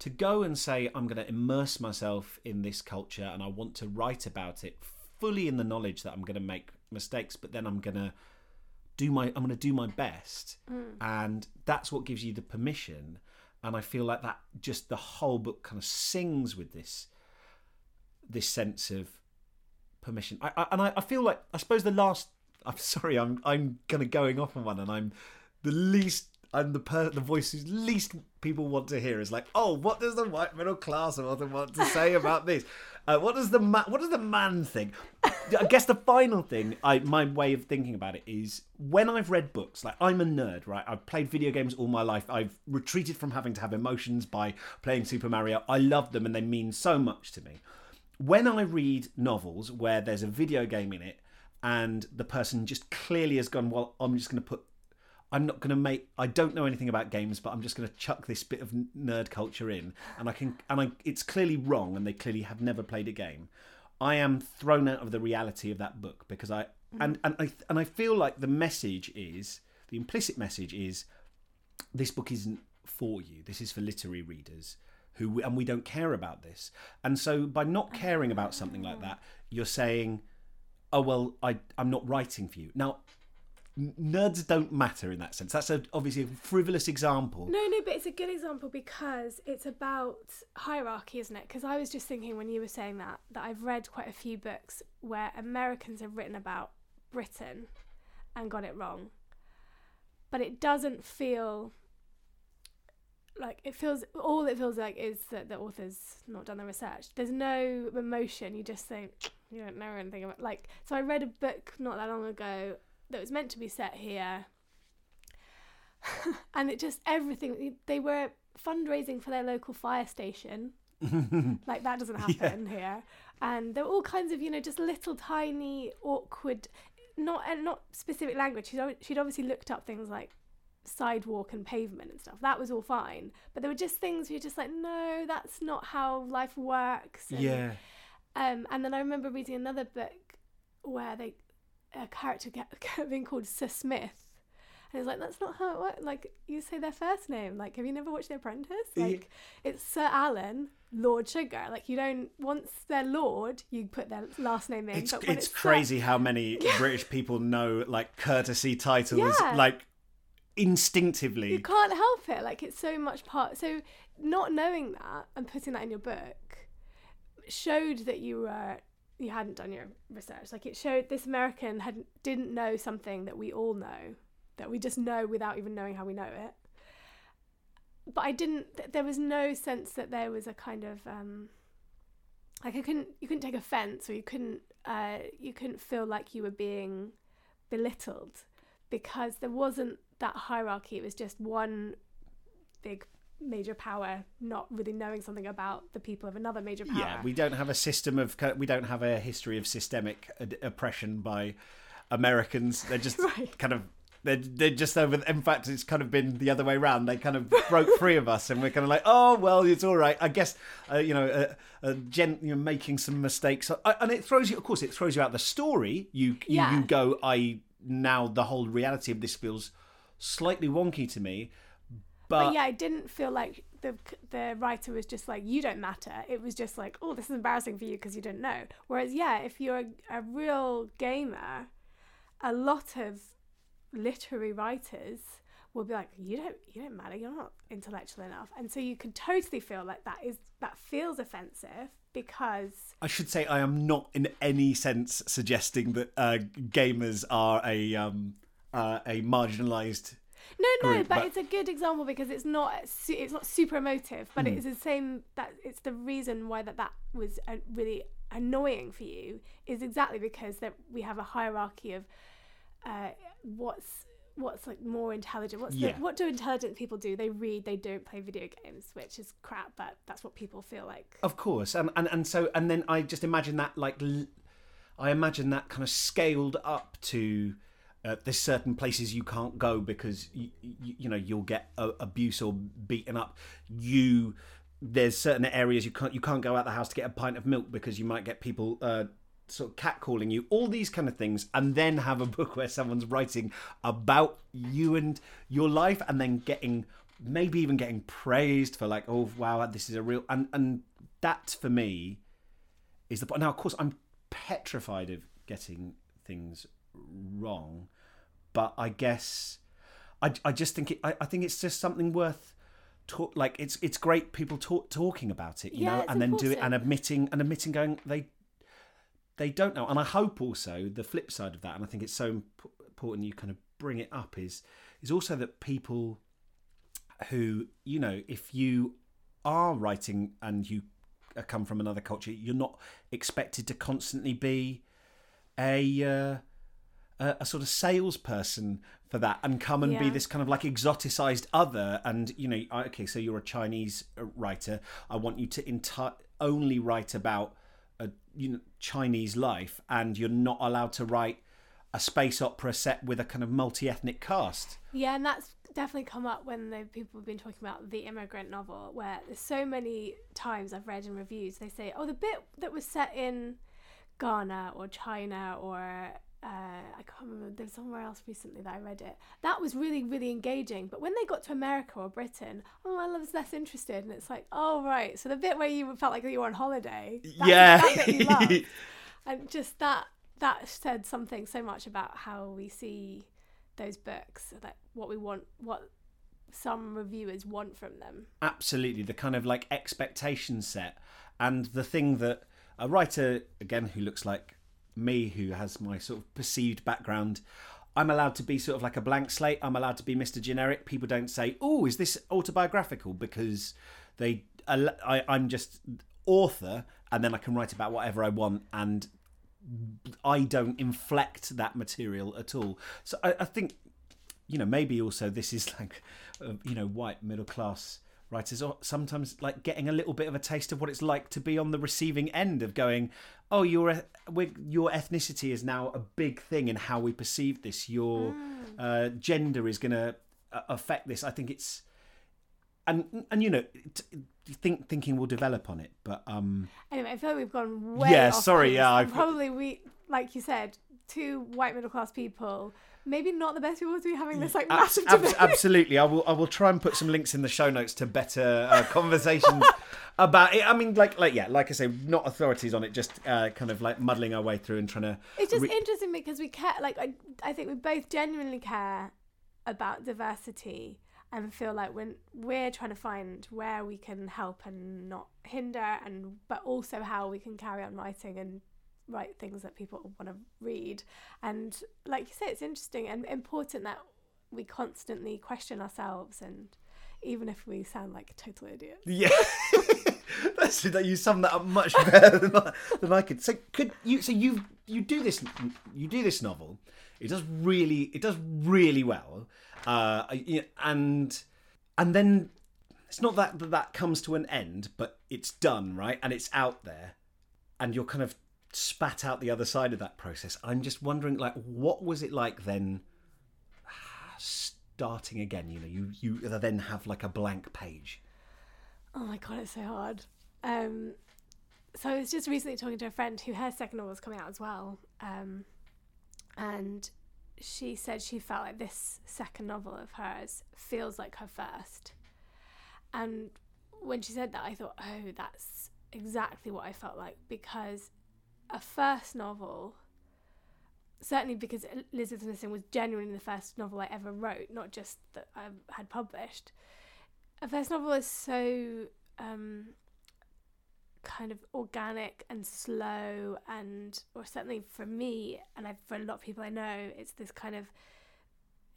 To go and say i'm going to immerse myself in this culture and i want to write about it fully in the knowledge that i'm going to make mistakes but then i'm going to do my i'm going to do my best. Mm. And that's what gives you the permission. And i feel like that just the whole book kind of sings with this this sense of permission. I, I, and I, I feel like i suppose the last [LAUGHS] i'm sorry i'm i'm kind of going off on one and i'm the least I'm the per- the voice whose least people want to hear is like, oh, what does the white middle class author want to say about this? Uh, what does the ma- what does the man think? I guess the final thing, I my way of thinking about it is when I've read books, like I'm a nerd, right? I've played video games all my life. I've retreated from having to have emotions by playing Super Mario. I love them and they mean so much to me. When I read novels where there's a video game in it and the person just clearly has gone, well, I'm just going to put I'm not going to make. I don't know anything about games, but I'm just going to chuck this bit of nerd culture in, and I can. And I, it's clearly wrong, and they clearly have never played a game. I am thrown out of the reality of that book because I mm. and and I and I feel like the message is the implicit message is this book isn't for you. This is for literary readers who and we don't care about this. And so by not caring about something like ah. that, you're saying, "Oh well, I I'm not writing for you." Now, nerds don't matter in that sense. That's a, obviously a frivolous example. No, no, but it's a good example because it's about hierarchy, isn't it? Because I was just thinking when you were saying that that I've read quite a few books where Americans have written about Britain and got it wrong, but it doesn't feel like it feels all it feels like is that the author's not done the research. There's no emotion. You just think you don't know anything about like. So I read a book not that long ago that was meant to be set here. [LAUGHS] And it just everything they were fundraising for their local fire station. [LAUGHS] Like that doesn't happen here. And there were all kinds of you know just little tiny awkward not and not specific language. She'd, she'd obviously looked up things like sidewalk and pavement and stuff. That was all fine. But there were just things where you're just like no that's not how life works. And, Yeah. um, and then I remember reading another book where they a character being [LAUGHS] called Sir Smith, And it's like, that's not how it works. Like, you say their first name. Like, have you never watched The Apprentice? Like, it's Sir Alan, Lord Sugar. Like, you don't, once they're Lord, you put their last name in. It's it's Sir- crazy how many [LAUGHS] British people know like courtesy titles, Yeah. like instinctively. You can't help it. Like, it's so much part. So, not knowing that and putting that in your book showed that you were. You hadn't done your research. Like it showed this American had didn't know something that we all know, that we just know without even knowing how we know it. but I didn't. th- There was no sense that there was a kind of um, like I couldn't. You couldn't take offence, or you couldn't. Uh, you couldn't feel like you were being belittled because there wasn't that hierarchy. It was just one big major power not really knowing something about the people of another major power. Yeah, we don't have a system of we don't have a history of systemic ad- oppression by Americans. They're just [LAUGHS] Right. kind of they're, they're just over. In fact, it's kind of been the other way around. They kind of broke free of us, and we're kind of like, oh well, it's all right. I guess uh, you know, uh, uh, gent, you know, making some mistakes, and it throws you. Of course, it throws you out the story. You you, Yeah. you go. I now the whole reality of this feels slightly wonky to me. But, but yeah, I didn't feel like the the writer was just like you don't matter. It was just like, oh, this is embarrassing for you because you didn't know. Whereas, yeah, if you're a, a real gamer, a lot of literary writers will be like, you don't you don't matter. You're not intellectual enough, and so you can totally feel like that is that feels offensive because I should say I am not in any sense suggesting that uh, gamers are a um, uh, a marginalised. No, no, group, but, but- it's a good example because it's not su- it's not super emotive, but Hmm. it's the same that it's the reason why that that was uh, really annoying for you is exactly because that we have a hierarchy of uh, what's what's like more intelligent. What's Yeah. the, what do intelligent people do? They read, they don't play video games, which is crap, but that's what people feel like. Of course, and, and and so and then I just imagine that like l- I imagine that kind of scaled up to. Uh, there's certain places you can't go because you, you, you know you'll get abuse or beaten up. You there's certain areas you can't you can't go out the house to get a pint of milk because you might get people uh, sort of catcalling you. All these kind of things, and then have a book where someone's writing about you and your life, and then getting maybe even getting praised for like, oh wow, this is a real and and that for me is the. Now, of course, I'm petrified of getting things wrong, but I guess I, I just think it, I, I think it's just something worth talk like it's it's great people talk, talking about it, you Yeah, know, and then do it and admitting and admitting going they they don't know, and I hope also the flip side of that, and I think it's so imp- important you kind of bring it up is is also that people who you know if you are writing and you come from another culture, you're not expected to constantly be a uh, a, a sort of salesperson for that and come and be this kind of like exoticized other. And you know, okay, so you're a Chinese uh, writer. I want you to enti- only write about a you know Chinese life, and you're not allowed to write a space opera set with a kind of multi-ethnic cast. Yeah, and that's definitely come up when the people have been talking about the immigrant novel, where there's so many times I've read in reviews they say, "Oh, the bit that was set in Ghana or China or uh, I can't remember. There's somewhere else recently that I read it. That was really, really engaging. But when they got to America or Britain, oh, I was less interested. And it's like, oh right, so the bit where you felt like you were on holiday, Yeah. the bit you loved. [LAUGHS] and just that that said something so much about how we see those books like what we want what some reviewers want from them absolutely the kind of like expectation set and the thing that a writer again who looks like me who has my sort of perceived background i'm allowed to be sort of like a blank slate. I'm allowed to be mr generic. People don't say oh is this autobiographical? because they I, i'm just author and then i can write about whatever i want and i don't inflect that material at all. So i, I think you know maybe also this is [LAUGHS] like uh, you know white middle class writers or sometimes like getting a little bit of a taste of what it's like to be on the receiving end of going oh your your ethnicity is now a big thing in how we perceive this. Your uh, gender is going to uh, affect this. I think it's and and you know t- think thinking will develop on it but um anyway i feel like we've gone way Yeah, sorry, yeah, I've- probably we like you said two white middle class people, maybe not the best people to be having this like Ab- massive ab- debate. absolutely. I will. I will try and put some links in the show notes to better uh, [LAUGHS] conversations about it. I mean, like, like, yeah, like I say, not authorities on it, just uh, kind of like muddling our way through and trying to. It's just re- interesting because we care. Like I, I think we both genuinely care about diversity and feel like when we're trying to find where we can help and not hinder, and but also how we can carry on writing and write things that people want to read. And like you say, it's interesting and important that we constantly question ourselves and. Even if we sound like total idiots. Yeah. [LAUGHS] That's that you summed that up much [LAUGHS] better than I, than I could. So could you? So you you do this you do this novel. It does really it does really well, uh, and and then it's not that that comes to an end, but it's done right, and it's out there, and you're kind of spat out the other side of that process. I'm just wondering, like, what was it like then? [SIGHS] Starting again, you know, you you then have like a blank page. Oh my god, it's so hard. Um, so I was just recently talking to a friend who her second novel was coming out as well, um, and she said she felt like this second novel of hers feels like her first. And when she said that, I thought, oh, that's exactly what I felt like because a first novel. Certainly, because Elizabeth Missing was genuinely the first novel I ever wrote, not just that I had published a first novel is so um, kind of organic and slow and or certainly for me and I, for a lot of people I know it's this kind of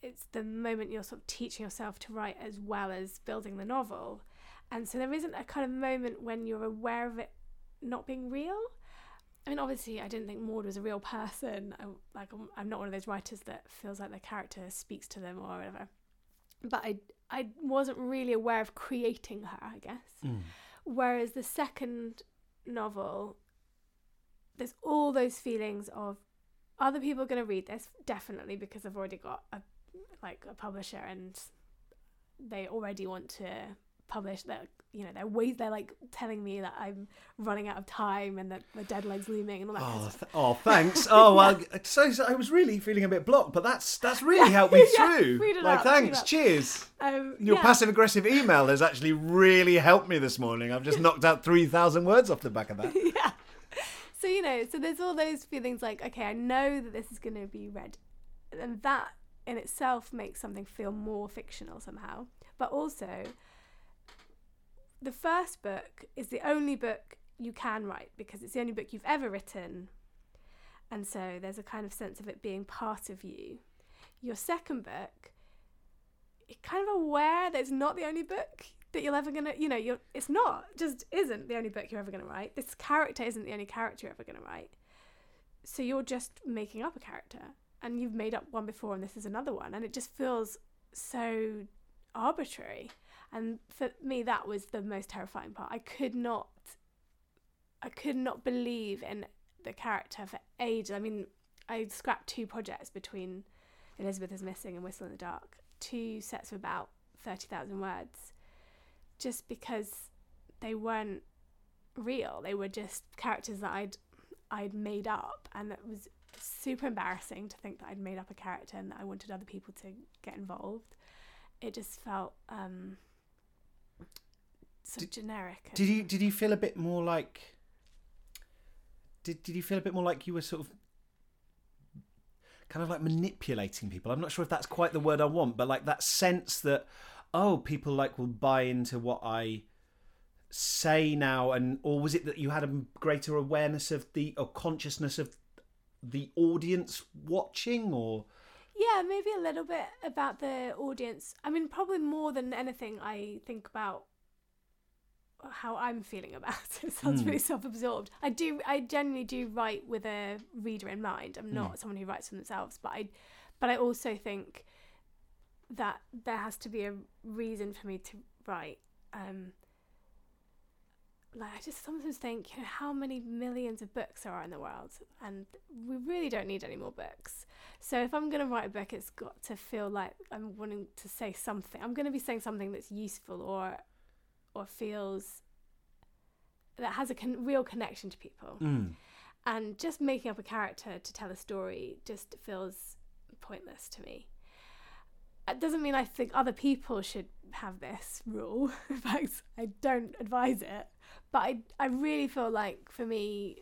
it's the moment you're sort of teaching yourself to write as well as building the novel and so there isn't a kind of moment when you're aware of it not being real I mean obviously I didn't think Maud was a real person I, like I'm, I'm not one of those writers that feels like their character speaks to them or whatever but I I wasn't really aware of creating her, I guess. Mm. Whereas the second novel, there's all those feelings of other people are going to read this definitely because I've already got a like a publisher and they already want to publish that you know they're ways they're like telling me that I'm running out of time and that the deadline's looming and all that. kind Oh, of th- oh, thanks. [LAUGHS] Oh, well, so, so I was really feeling a bit blocked, but that's that's really [LAUGHS] helped me Yeah, through. like, read thanks. Cheers. Um, Your yeah. passive aggressive email has actually really helped me this morning. I've just [LAUGHS] knocked out three thousand words off the back of that. yeah. So you know, so there's all those feelings like, okay, I know that this is going to be read, and that in itself makes something feel more fictional somehow. But also, the first book is the only book you can write because it's the only book you've ever written, and so there's a kind of sense of it being part of you. Your second book, you're kind of aware that it's not the only book that you're ever gonna, you know, you're it's not just isn't the only book you're ever gonna write. This character isn't the only character you're ever gonna write. So you're just making up a character, and you've made up one before, and this is another one, and it just feels so arbitrary. And for me, that was the most terrifying part. I could not, I could not believe in the character for ages. I mean, I scrapped two projects between Elizabeth is Missing and Whistle in the Dark, two sets of about 30,000 words, just because they weren't real. They were just characters that I'd I'd made up, and it was super embarrassing to think that I'd made up a character and that I wanted other people to get involved. It just felt um, so Did- generic. Did you did you feel a bit more like? Did did you feel a bit more like you were sort of kind of like manipulating people? I'm not sure if that's quite the word I want, but like that sense that oh, people like will buy into what I say now, and or was it that you had a greater awareness of the or consciousness of the audience watching, or Yeah, maybe a little bit about the audience. I mean, probably more than anything, I think about how I'm feeling about it. [LAUGHS] It sounds Hmm. really self-absorbed. I do, I genuinely do write with a reader in mind. I'm not Hmm. someone who writes for themselves, but I, but I also think that there has to be a reason for me to write. Um, like I just sometimes think, you know, how many millions of books there are in the world, and we really don't need any more books. So if I'm going to write a book, it's got to feel like I'm wanting to say something. I'm going to be saying something that's useful or or feels that has a con- real connection to people. Mm. and just making up a character to tell a story just feels pointless to me. It doesn't mean I think other people should have this rule. [LAUGHS] In fact, I don't advise it. But I, I really feel like for me,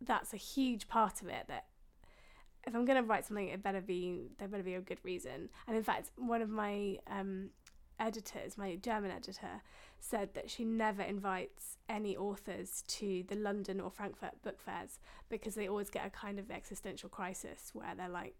that's a huge part of it. That if I'm going to write something, it better be there better be a good reason. And in fact, one of my um, editors, my German editor, said that she never invites any authors to the London or Frankfurt book fairs because they always get a kind of existential crisis where they're like,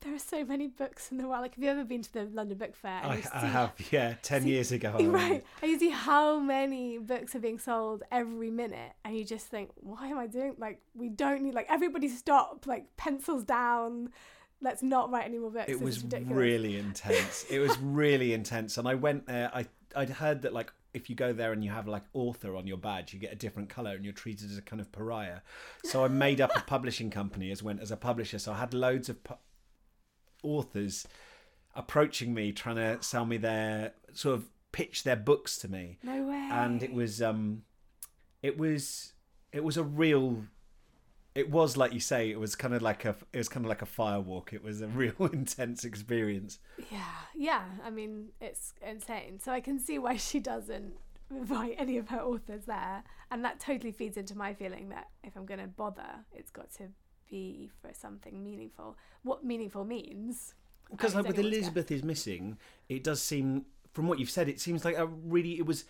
there are so many books in the world. Like, have you ever been to the London Book Fair? I, I have, yeah, 10 see, years ago. [LAUGHS] Right. And you see how many books are being sold every minute. And you just think, why am I doing, like, we don't need, like, everybody stop, like, pencils down. Let's not write any more books. It this was really intense. It was really [LAUGHS] intense. And I went there, I, I'd heard that, like, if you go there and you have like author on your badge, you get a different color and you're treated as a kind of pariah. So I made up a [LAUGHS] publishing company as went as a publisher. So I had loads of pu- authors approaching me trying to sell me their sort of pitch their books to me No way. and it was um it was it was a real it was like you say it was kind of like a it was kind of like a firewalk it was a [LAUGHS] real intense experience Yeah, yeah. I mean, it's insane. So I can see why she doesn't [LAUGHS] invite any of her authors there, and that totally feeds into my feeling that if I'm going to bother, it's got to be for something meaningful. What meaningful means? because like with elizabeth is missing it does seem from what you've said it seems like a really it was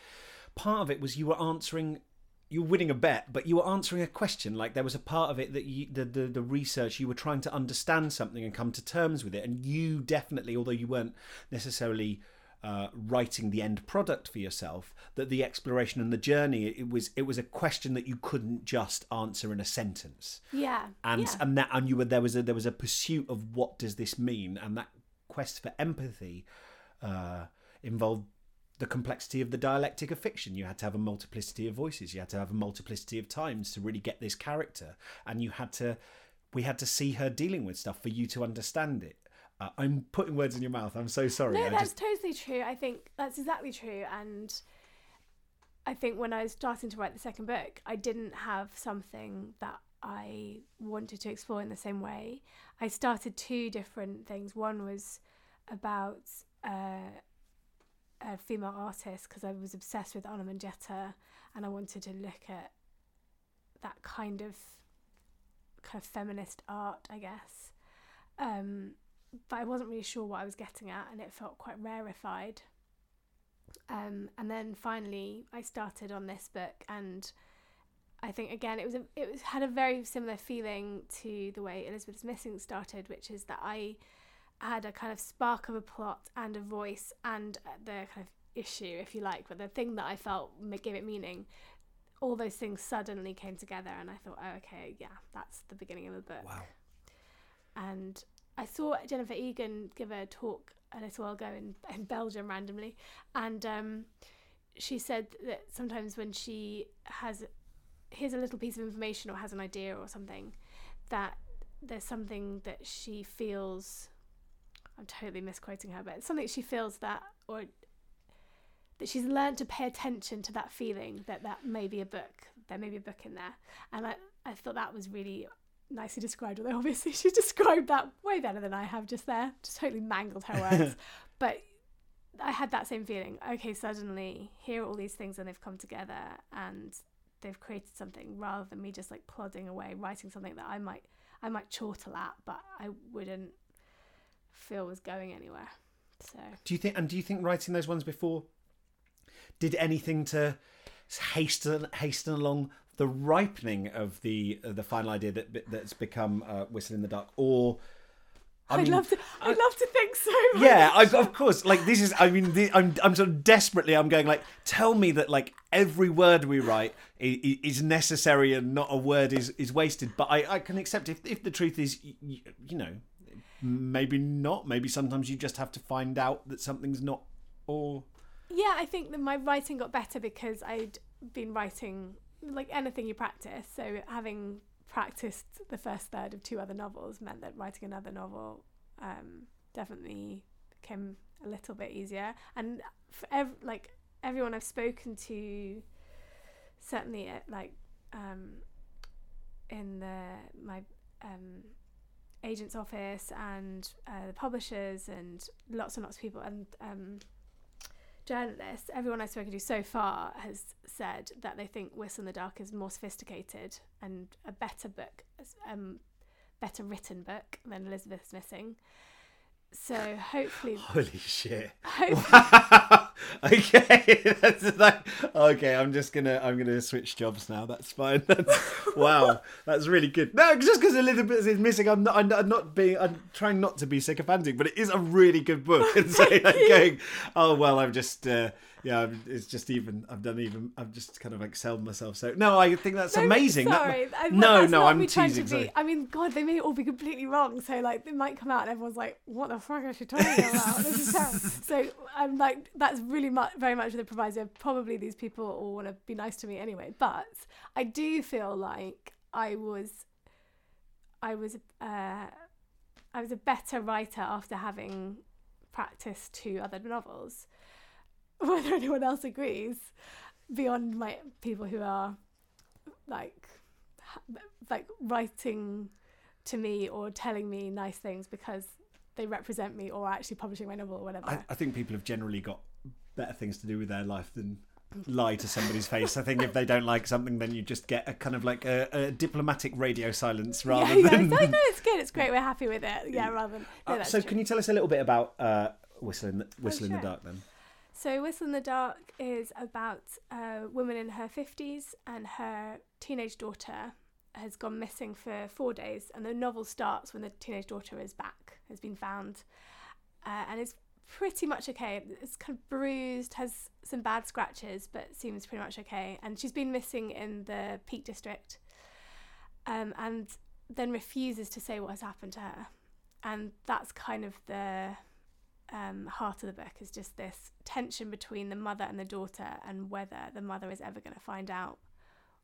part of it was you were answering you were winning a bet but you were answering a question like there was a part of it that you the, the the research you were trying to understand something and come to terms with it and you definitely although you weren't necessarily uh, writing the end product for yourself that the exploration and the journey it was it was a question that you couldn't just answer in a sentence Yeah, and yeah. and that and you were there was a there was a pursuit of what does this mean and that quest for empathy uh, involved the complexity of the dialectic of fiction you had to have a multiplicity of voices you had to have a multiplicity of times to really get this character and you had to we had to see her dealing with stuff for you to understand it uh, i'm putting words in your mouth i'm so sorry No, I that's just totally true. I think that's exactly true. And I think when I was starting to write the second book, I didn't have something that I wanted to explore in the same way. I started two different things. One was about uh, a female artist because I was obsessed with Ana Mendieta and I wanted to look at that kind of kind of feminist art, I guess. Um, but I wasn't really sure what I was getting at, and it felt quite rarefied. Um, and then finally, I started on this book, and I think again it was a, it was had a very similar feeling to the way Elizabeth is Missing started, which is that I had a kind of spark of a plot and a voice and the kind of issue, if you like, but the thing that I felt gave it meaning. All those things suddenly came together, and I thought, oh, okay, yeah, that's the beginning of the book wow and I saw Jennifer Egan give a talk a little while ago in, in Belgium randomly, and um, she said that sometimes when she has here's a little piece of information or has an idea or something, that there's something that she feels. I'm totally misquoting her, but it's something she feels that or that she's learned to pay attention to that feeling that that may be a book, there may be a book in there, and I I thought that was really nicely described, although [LAUGHS] obviously she described that way better than I have just there. Just totally mangled her words. [LAUGHS] but I had that same feeling. Okay, suddenly here are all these things and they've come together and they've created something rather than me just like plodding away writing something that I might I might chortle at but I wouldn't feel was going anywhere. So Do you think? And do you think writing those ones before did anything to hasten hasten along the ripening of the of the final idea that that's become uh, Whistle in the Dark? Or I would mean, love to I'd love to think so. but- yeah, I, of course. Like this is. I mean, the, I'm I'm sort of desperately. I'm going like, tell me that like every word we write is, is necessary and not a word is is wasted. But I I can accept if if the truth is, you, you know, maybe not. Maybe sometimes you just have to find out that something's not. Or Yeah, I think that my writing got better because I'd been writing like anything you practice. So having practiced the first third of two other novels meant that writing another novel um, definitely became a little bit easier. And for ev- like everyone I've spoken to, certainly at like um, in the my um, agent's office and uh, the publishers and lots and lots of people and um, journalists, everyone I've spoken to so far has said that they think Whistle in the Dark is more sophisticated and a better book, um, better written book than Elizabeth's Missing. So hopefully, Holy shit. [LAUGHS] hopefully [LAUGHS] [LAUGHS] okay, [LAUGHS] that's like okay. I'm just gonna I'm gonna switch jobs now. That's fine. [LAUGHS] That's, wow, that's really good. No, just because Elizabeth is missing, I'm not. I'm not- I'm not being. I'm trying not to be sycophantic, but it is a really good book. And so like going, oh well, I'm just. Uh, yeah, it's just even. I've done even. I've just kind of excelled myself. So no, I think that's No, amazing. That- Sorry, I- no, no, I'm teasing. To sorry. be, I mean, God, they may all be completely wrong. So like, they might come out and everyone's like, "What the fuck is she talking [LAUGHS] about?" this is. So I'm like, that's really much, very much the proviso. Probably these people all want to be nice to me anyway. But I do feel like I was, I was, uh, I was a better writer after having practiced two other novels. [LAUGHS] Whether anyone else agrees, beyond my people who are like like writing to me or telling me nice things because they represent me or actually publishing my novel or whatever. I, I think people have generally got better things to do with their life than lie to somebody's face. I think if they don't like something, then you just get a kind of like a, a diplomatic radio silence rather [LAUGHS] yeah, than. No, no, it's good. It's great. We're happy with it. Yeah, rather than. No, Uh, so, true. can you tell us a little bit about uh, Whistle in the, Whistle in the Oh. Dark then? So, Whistle in the Dark is about a woman in her 50s and her teenage daughter has gone missing for four days. And the novel starts when the teenage daughter is back, has been found, uh, and is pretty much okay. It's kind of bruised, has some bad scratches, but seems pretty much okay. And she's been missing in the Peak District um, and then refuses to say what has happened to her. And that's kind of the um, heart of the book is just this tension between the mother and the daughter and whether the mother is ever going to find out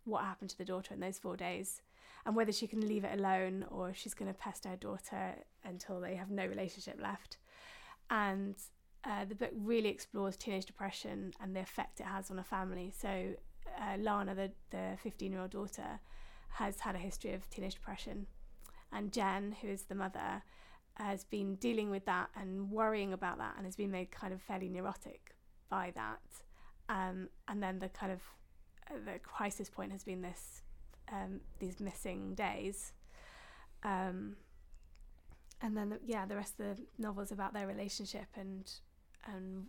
what happened to the daughter in those four days and whether she can leave it alone or she's going to pester her daughter until they have no relationship left. And uh, the book really explores teenage depression and the effect it has on a family. So uh, Lana, the the 15 year old daughter, has had a history of teenage depression, and Jen, who is the mother, has been dealing with that and worrying about that and has been made kind of fairly neurotic by that. Um, and then the kind of uh, the crisis point has been this um, these missing days. Um, and then the, yeah, the rest of the novel's about their relationship and and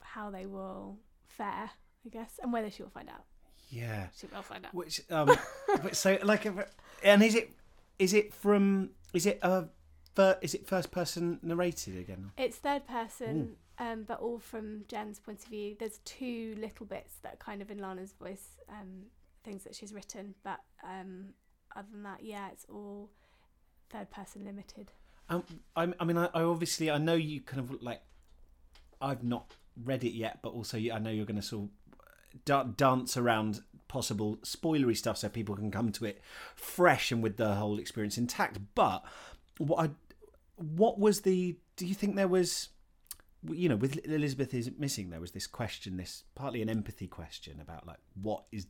how they will fare, I guess, and whether she will find out. Yeah. She will find out. Which um, [LAUGHS] but so like, and is it is it from is it a fir- is it first person narrated again? It's third person, um, but all from Jen's point of view. There's two little bits that are kind of in Lana's voice, um, things that she's written, but um, other than that, yeah, it's all third person limited. Um, I, I mean, I, I obviously I know you kind of like I've not read it yet, but also you- I know you're going to sort of da- dance around possible spoilery stuff so people can come to it fresh and with the whole experience intact. But what I what was the? Do you think there was? You know, with Elizabeth is missing, there was this question, this partly an empathy question about like what is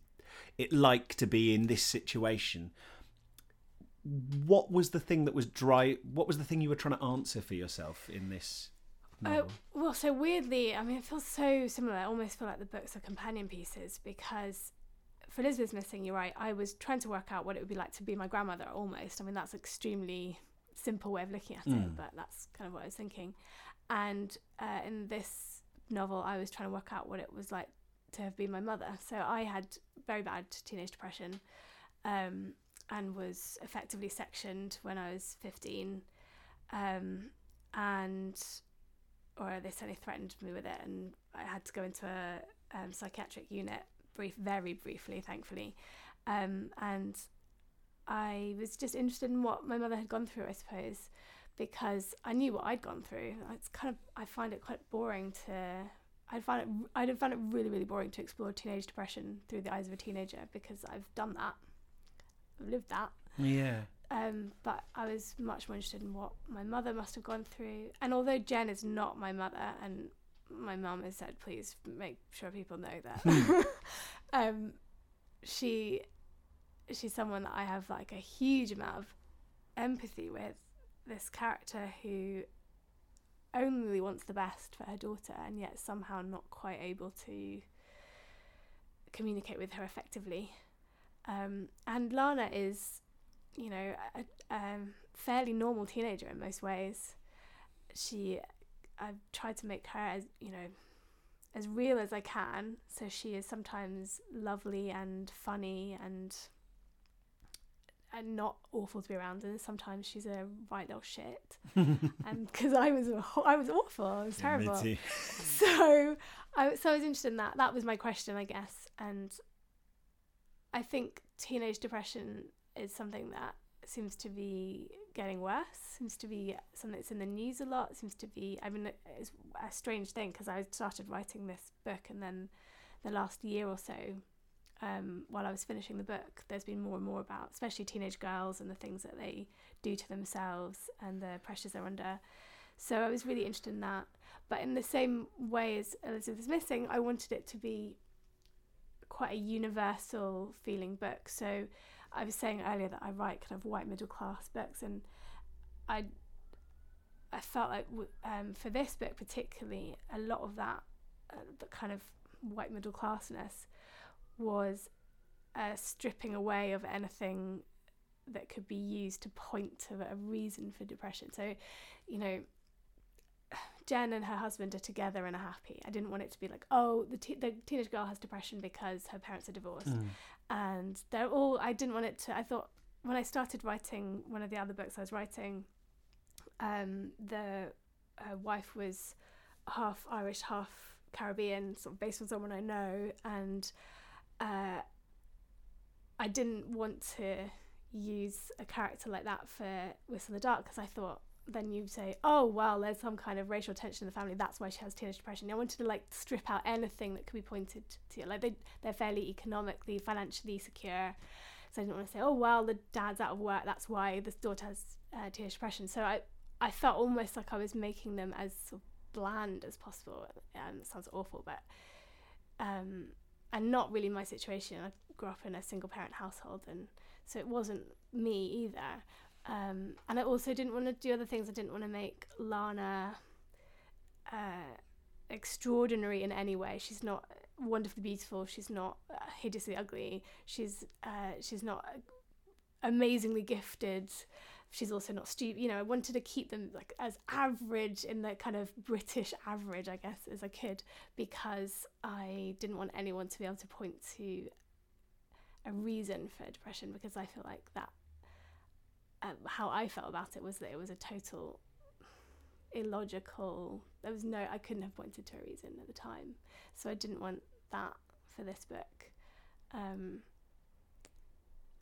it like to be in this situation what was the thing that was dry what was the thing you were trying to answer for yourself in this Uh, well, so weirdly, I mean, it feels so similar. I almost feel like the books are companion pieces because for Elizabeth's Missing, you're right. I was trying to work out what it would be like to be my grandmother almost. I mean, that's extremely simple way of looking at it, Mm. but that's kind of what I was thinking. And uh, in this novel, I was trying to work out what it was like to have been my mother. So I had very bad teenage depression um, and was effectively sectioned when I was 15. Um, and or they certainly threatened me with it, and I had to go into a um, psychiatric unit, brief, very briefly, thankfully. Um, and I was just interested in what my mother had gone through, I suppose, because I knew what I'd gone through. It's kind of I find it quite boring to. I find it I'd find it really really boring to explore teenage depression through the eyes of a teenager because I've done that, I've lived that. yeah Um, but I was much more interested in what my mother must have gone through. And although Jen is not my mother, and my mum has said, please make sure people know that, [LAUGHS] um, she she's someone that I have like a huge amount of empathy with. This character who only wants the best for her daughter and yet somehow not quite able to communicate with her effectively. Um, and Lana is, you know, a, a um, fairly normal teenager in most ways. She, I've tried to make her as, you know, as real as I can. So she is sometimes lovely and funny and and not awful to be around and sometimes she's a right little shit. [LAUGHS] And because I was I was awful I was terrible. Yeah, [LAUGHS] so I so I was interested in that. That was my question I guess. And I think teenage depression is something that seems to be getting worse seems to be something that's in the news a lot seems to be I mean it's a strange thing because I started writing this book and then the last year or so um, while I was finishing the book, there's been more and more about, especially teenage girls and the things that they do to themselves and the pressures they're under. So I was really interested in that. But in the same way as Elizabeth is Missing, I wanted it to be quite a universal feeling book. So I was saying earlier that I write kind of white middle class books, and I I felt like um, for this book particularly, a lot of that, uh, the kind of white middle classness was uh, stripping away of anything that could be used to point to a reason for depression. So, you know, Jen and her husband are together and are happy. I didn't want it to be like, oh, the, te- the teenage girl has depression because her parents are divorced. Mm. And they're all, I didn't want it to, I thought when I started writing one of the other books I was writing, um, the uh, wife was half Irish, half Caribbean, sort of based on someone I know. And uh, I didn't want to use a character like that for Whistle in the Dark because I thought then you'd say, oh well, there's some kind of racial tension in the family. That's why she has teenage depression. I wanted to like strip out anything that could be pointed to. Like they they're fairly economically, financially secure. So I didn't want to say, oh well, the dad's out of work. That's why this daughter has uh, teenage depression. So I I felt almost like I was making them as bland as possible. Um, it sounds awful, but um, and not really my situation. I grew up in a single parent household, and so it wasn't me either. Um, and I also didn't want to do other things. I didn't want to make Lana uh, extraordinary in any way. She's not wonderfully beautiful. She's not uh, hideously ugly. She's uh, she's not amazingly gifted. She's also not stupid. You know, I wanted to keep them like as average in the kind of British average, I guess, as I could, because I didn't want anyone to be able to point to a reason for depression because I feel like that um, how I felt about it was that it was a total illogical there was no I couldn't have pointed to a reason at the time so I didn't want that for this book um,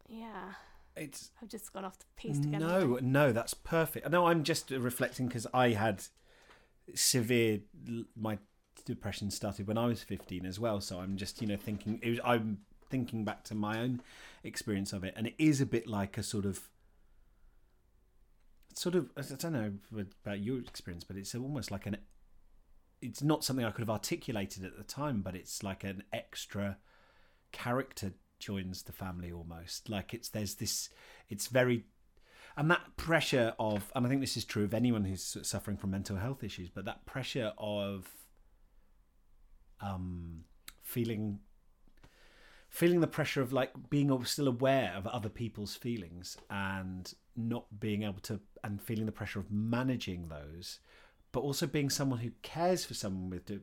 yeah It's I've just gone off the piece together no, no, that's perfect. No, I'm just reflecting because I had severe. My depression started when I was 15 as well, so I'm just you know thinking. It was, I'm thinking back to my own experience of it, and it is a bit like a sort of. Sort of, I don't know about your experience, but it's almost like an. It's not something I could have articulated at the time, but it's like an extra character joins the family almost. Like it's there's this. It's very and that pressure of and i think this is true of anyone who's suffering from mental health issues but that pressure of um feeling feeling the pressure of like being still aware of other people's feelings and not being able to and feeling the pressure of managing those but also being someone who cares for someone with de-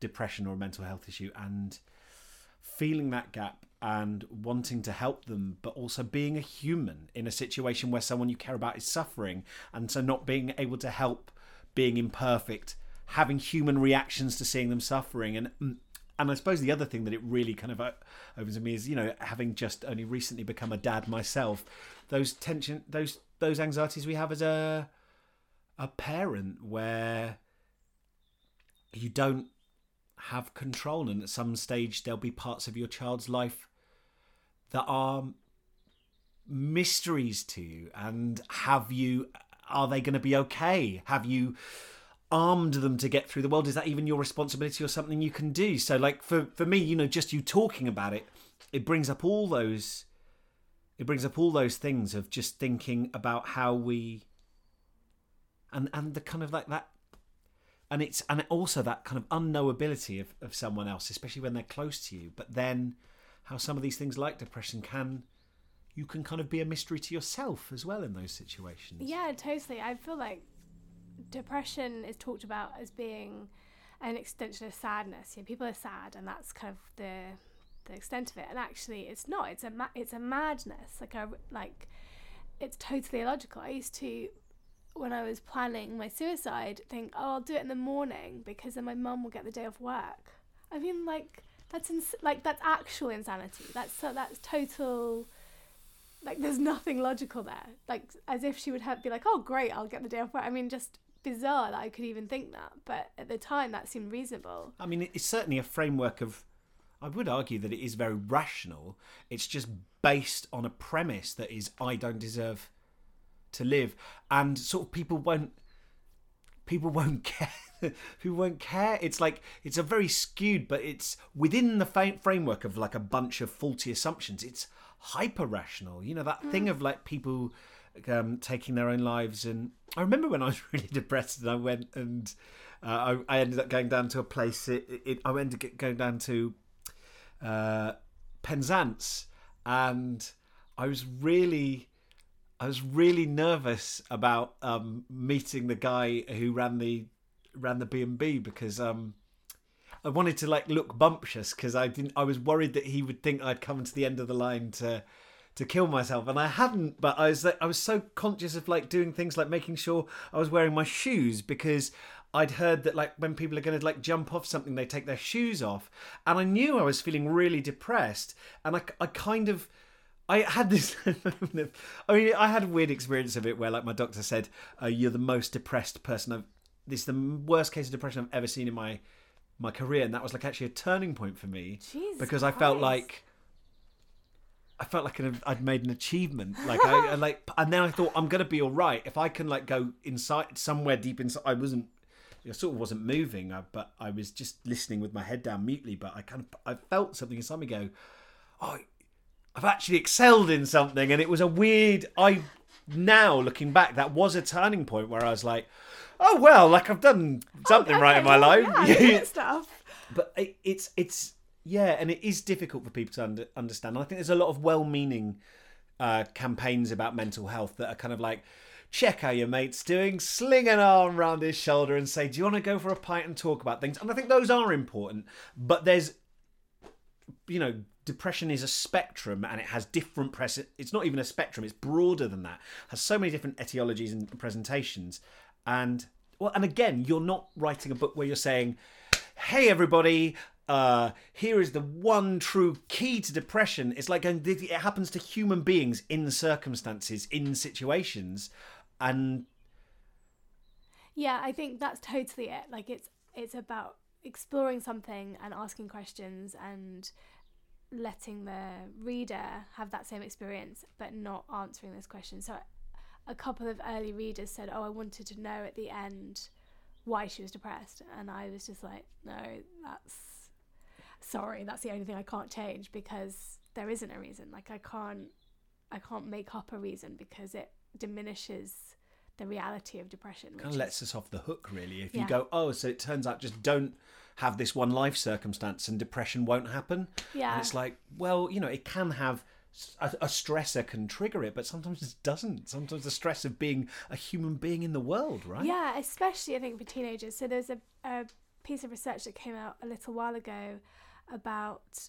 depression or a mental health issue and feeling that gap and wanting to help them, but also being a human in a situation where someone you care about is suffering, and so not being able to help, being imperfect, having human reactions to seeing them suffering, and mm, and I suppose the other thing that it really kind of uh, opens to me is you know having just only recently become a dad myself, those tension, those those anxieties we have as a a parent where you don't have control and at some stage there'll be parts of your child's life that are mysteries to you? And have you are they going to be okay? Have you armed them to get through the world? Is that even your responsibility or something you can do? So like for for me you know just you talking about it it brings up all those it brings up all those things of just thinking about how we and and the kind of like that and it's and also that kind of unknowability of, of someone else especially when they're close to you. But then how some of these things like depression can you can kind of be a mystery to yourself as well in those situations Yeah, totally. I feel like depression is talked about as being an extension of sadness. You know, people are sad, and that's kind of the the extent of it. And actually, it's not. It's a ma- it's a madness. Like a like, it's totally illogical. I used to, when I was planning my suicide, think, oh, I'll do it in the morning because then my mum will get the day off work. I mean, like that's ins- like that's actual insanity. That's so that's total. Like there's nothing logical there. Like as if she would have be like, oh great, I'll get the day off work. I mean, just bizarre that I could even think that. But at the time, that seemed reasonable. I mean, it's certainly a framework of. I would argue that it is very rational. It's just based on a premise that is, I don't deserve to live, and sort of people won't. People won't [LAUGHS] care. Who won't care. It's like it's a very skewed, but it's within the fa- framework of like a bunch of faulty assumptions. It's hyper rational. You know that thing of like people um, taking their own lives. And I remember when I was [LAUGHS] really depressed and I went and uh, I, I ended up going down to a place. It, it, I ended up going down to uh, Penzance, and I was really. I was really nervous about um, meeting the guy who ran the ran the B and B because um, I wanted to like look bumptious because I didn't. I was worried that he would think I'd come to the end of the line to to kill myself, and I hadn't. But I was like, I was so conscious of like doing things like making sure I was wearing my shoes because I'd heard that like when people are going to like jump off something, they take their shoes off, and I knew I was feeling really depressed, and I I kind of. I had this. [LAUGHS] I mean, I had a weird experience of it where, like, my doctor said, uh, "You're the most depressed person I've." This is the worst case of depression I've ever seen in my my career, and that was like actually a turning point for me Jesus because I felt like I felt like an, I'd made an achievement. Like I, [LAUGHS] I like, and then I thought I'm gonna be all right if I can like go inside somewhere deep inside. I wasn't, I sort of wasn't moving, uh, but I was just listening with my head down mutely. But I kind of, I felt something inside me go, oh, I've actually excelled in something, and it was a weird. I now looking back, that was a turning point where I was like, oh well, like I've done something right in my life. Oh, Yeah, good stuff. but it, it's it's yeah, and it is difficult for people to under, understand. And I think there's a lot of well-meaning uh, campaigns about mental health that are kind of like, check how your mate's doing, sling an arm around his shoulder, and say, "Do you want to go for a pint and talk about things?" And I think those are important, but there's, you know. Depression is a spectrum and it has different press. It's not even a spectrum; it's broader than that. Has so many different etiologies and presentations, and well, and again, you're not writing a book where you're saying, "Hey, everybody, uh, here is the one true key to depression." It's like it happens to human beings in circumstances, in situations, and Yeah, I think that's totally it. Like it's it's about exploring something and asking questions and letting the reader have that same experience but not answering this question. So a couple of early readers said, "Oh, I wanted to know at the end why she was depressed." And I was just like, "No, that's sorry, that's the only thing I can't change because there isn't a reason. Like I can't I can't make up a reason because it diminishes the reality of depression. kind of lets us off the hook, really. If you go, "Oh, so it turns out just don't." Have this one life circumstance and depression won't happen. Yeah. And it's like, well, you know, it can have a, a stressor can trigger it, but sometimes it doesn't. Sometimes the stress of being a human being in the world, right? Yeah, especially I think for teenagers. So there's a, a piece of research that came out a little while ago about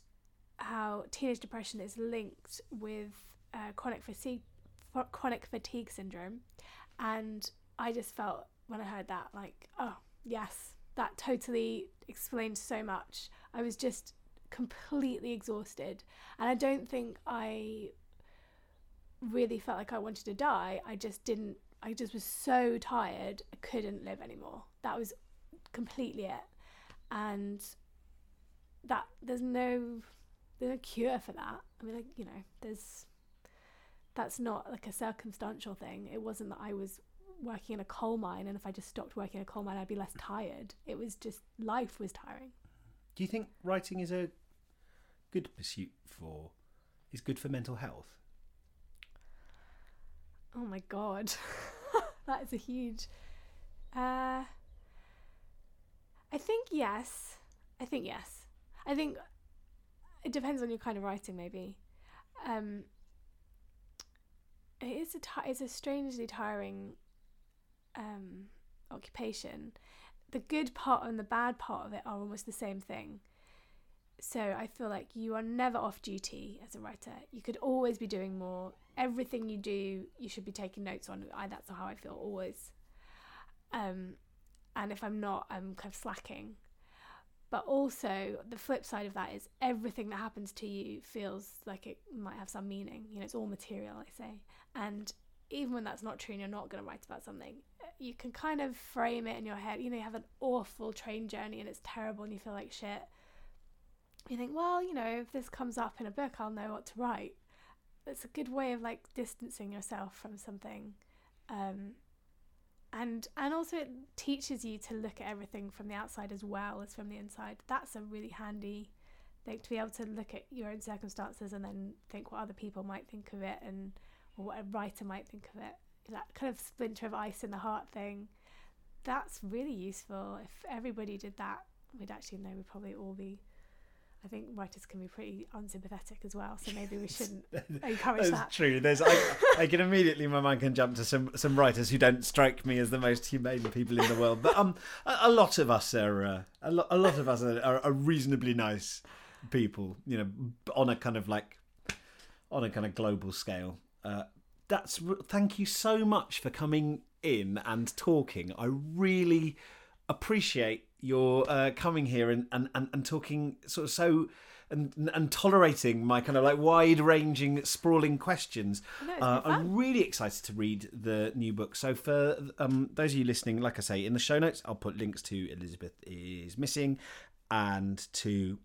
how teenage depression is linked with uh, chronic fatigue, chronic fatigue syndrome, and I just felt when I heard that like, oh yes, that totally explained so much. I was just completely exhausted, and I don't think I really felt like I wanted to die. I just didn't. I just was so tired. I couldn't live anymore. That was completely it. And that there's no there's no cure for that. I mean, like you know, there's that's not like a circumstantial thing. It wasn't that I was working in a coal mine, and if I just stopped working in a coal mine, I'd be less tired. It was just life was tiring. Do you think writing is a good pursuit for is good for mental health? Oh my god, [LAUGHS] that is a huge. Uh, I think yes. I think yes. I think it depends on your kind of writing, maybe. Um, it is a it's a strangely tiring um, occupation. The good part and the bad part of it are almost the same thing. So I feel like you are never off duty as a writer. You could always be doing more. Everything you do, you should be taking notes on. I, that's how I feel always. Um, and if I'm not, I'm kind of slacking. But also, the flip side of that is everything that happens to you feels like it might have some meaning. You know, it's all material, I say. And even when that's not true and you're not going to write about something, you can kind of frame it in your head. You know, you have an awful train journey and it's terrible and you feel like shit you think, well, you know, if this comes up in a book, I'll know what to write. It's a good way of like distancing yourself from something. Um, and and also it teaches you to look at everything from the outside as well as from the inside. That's a really handy thing to be able to look at your own circumstances and then think what other people might think of it and or what a writer might think of it. That kind of splinter of ice in the heart thing. That's really useful. If everybody did that, we'd actually know we'd probably all be I think writers can be pretty unsympathetic as well, so maybe we [LAUGHS] shouldn't [LAUGHS] encourage That's that. true. There's, I, I can immediately my mind can jump to some some writers who don't strike me as the most humane people in the world, but um, a, a lot of us are uh, a, lo- a lot of us are, are, are reasonably nice people, you know, on a kind of like on a kind of global scale. Uh, that's thank you so much for coming in and talking. I really appreciate your uh, coming here and, and, and, and talking sort of so and and tolerating my kind of like wide ranging sprawling questions. No, uh, I'm really excited to read the new book. So for um, those of you listening, like I say, in the show notes, I'll put links to Elizabeth is missing and to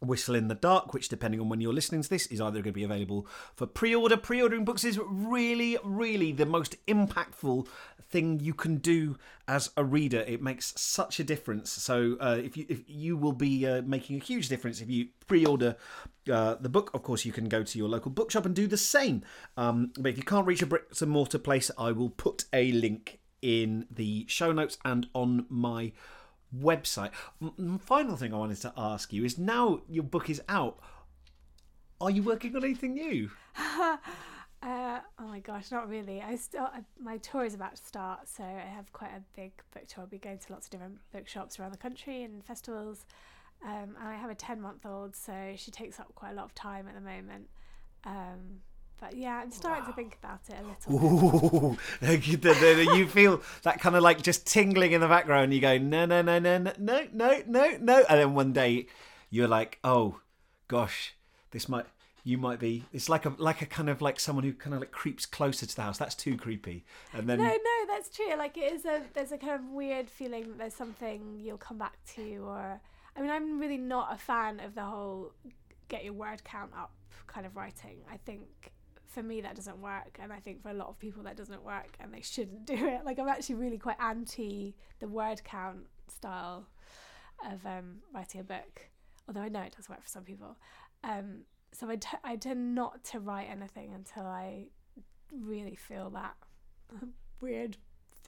Whistle in the Dark, which, depending on when you're listening to this, is either going to be available for pre order. Pre ordering books is really, really the most impactful thing you can do as a reader. It makes such a difference. So, uh, if you if you will be uh, making a huge difference if you pre order uh, the book, of course, you can go to your local bookshop and do the same. Um, but if you can't reach a bricks and mortar place, I will put a link in the show notes and on my website. M- Final thing I wanted to ask you is now your book is out. Are you working on anything new? [LAUGHS] Uh, oh my gosh, not really. I still my tour is about to start, so I have quite a big book tour. I'll be going to lots of different bookshops around the country and festivals. Um, and I have a ten month old, so she takes up quite a lot of time at the moment. Um, but yeah, I'm starting to think about it a little. bit. Ooh, [LAUGHS] you feel that kind of like just tingling in the background. You go no, no, no, no, no, no, no, no, no, and then one day you're like, oh, gosh, this might. You might be. It's like a like a kind of like someone who kind of like creeps closer to the house. That's too creepy. And then No, no, that's true. Like it is a there's a kind of weird feeling that there's something you'll come back to, or I mean, I'm really not a fan of the whole get your word count up kind of writing. I think for me that doesn't work, and I think for a lot of people that doesn't work, and they shouldn't [LAUGHS] do it. Like I'm actually really quite anti the word count style of um, writing a book, although I know it does work for some people. Um, so I, t- I tend not to write anything until I really feel that [LAUGHS] weird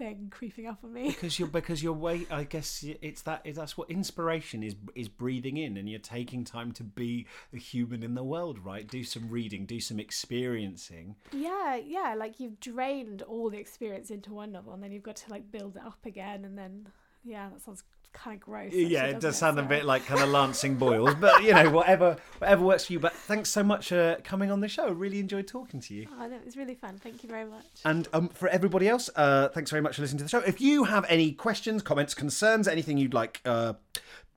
thing creeping up on me. [LAUGHS] because you're because you're way i guess it's that that's what inspiration is is breathing in and you're taking time to be a human in the world right do some reading do some experiencing Yeah, yeah, like you've drained all the experience into one novel and then you've got to like build it up again and then yeah, that sounds kind of gross. actually, yeah it does sound a bit like kind of [LAUGHS] lancing boils but you know whatever whatever works for you but thanks so much for coming on the show really enjoyed talking to you Oh, it was really fun. Thank you very much. And um, for everybody else, uh, thanks very much for listening to the show. If you have any questions, comments, concerns, anything you'd like uh,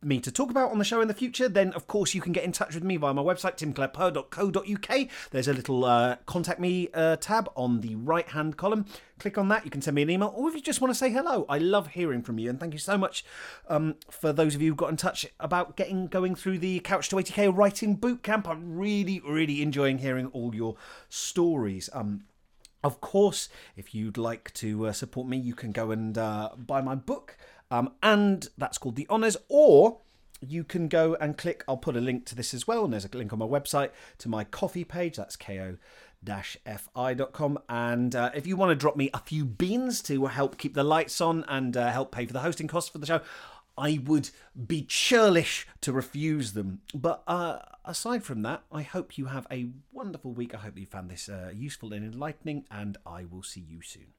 me to talk about on the show in the future, then of course you can get in touch with me via my website, timclarepoet.co.uk. There's a little uh, contact me uh, tab on the right hand column. Click on that. You can send me an email, or if you just want to say hello, I love hearing from you. And thank you so much um, for those of you who got in touch about getting going through the Couch to 80k writing boot camp. I'm really, really enjoying hearing all your stories. Um, of course, if you'd like to uh, support me, you can go and uh, buy my book, um, and that's called The Honours, or you can go and click. I'll put a link to this as well, and there's a link on my website to my Ko-fi page. That's ko fi.com. And uh, if you want to drop me a few beans to help keep the lights on and uh, help pay for the hosting costs for the show, I would be churlish to refuse them. But uh, aside from that, I hope you have a wonderful week. I hope you found this uh, useful and enlightening, and I will see you soon.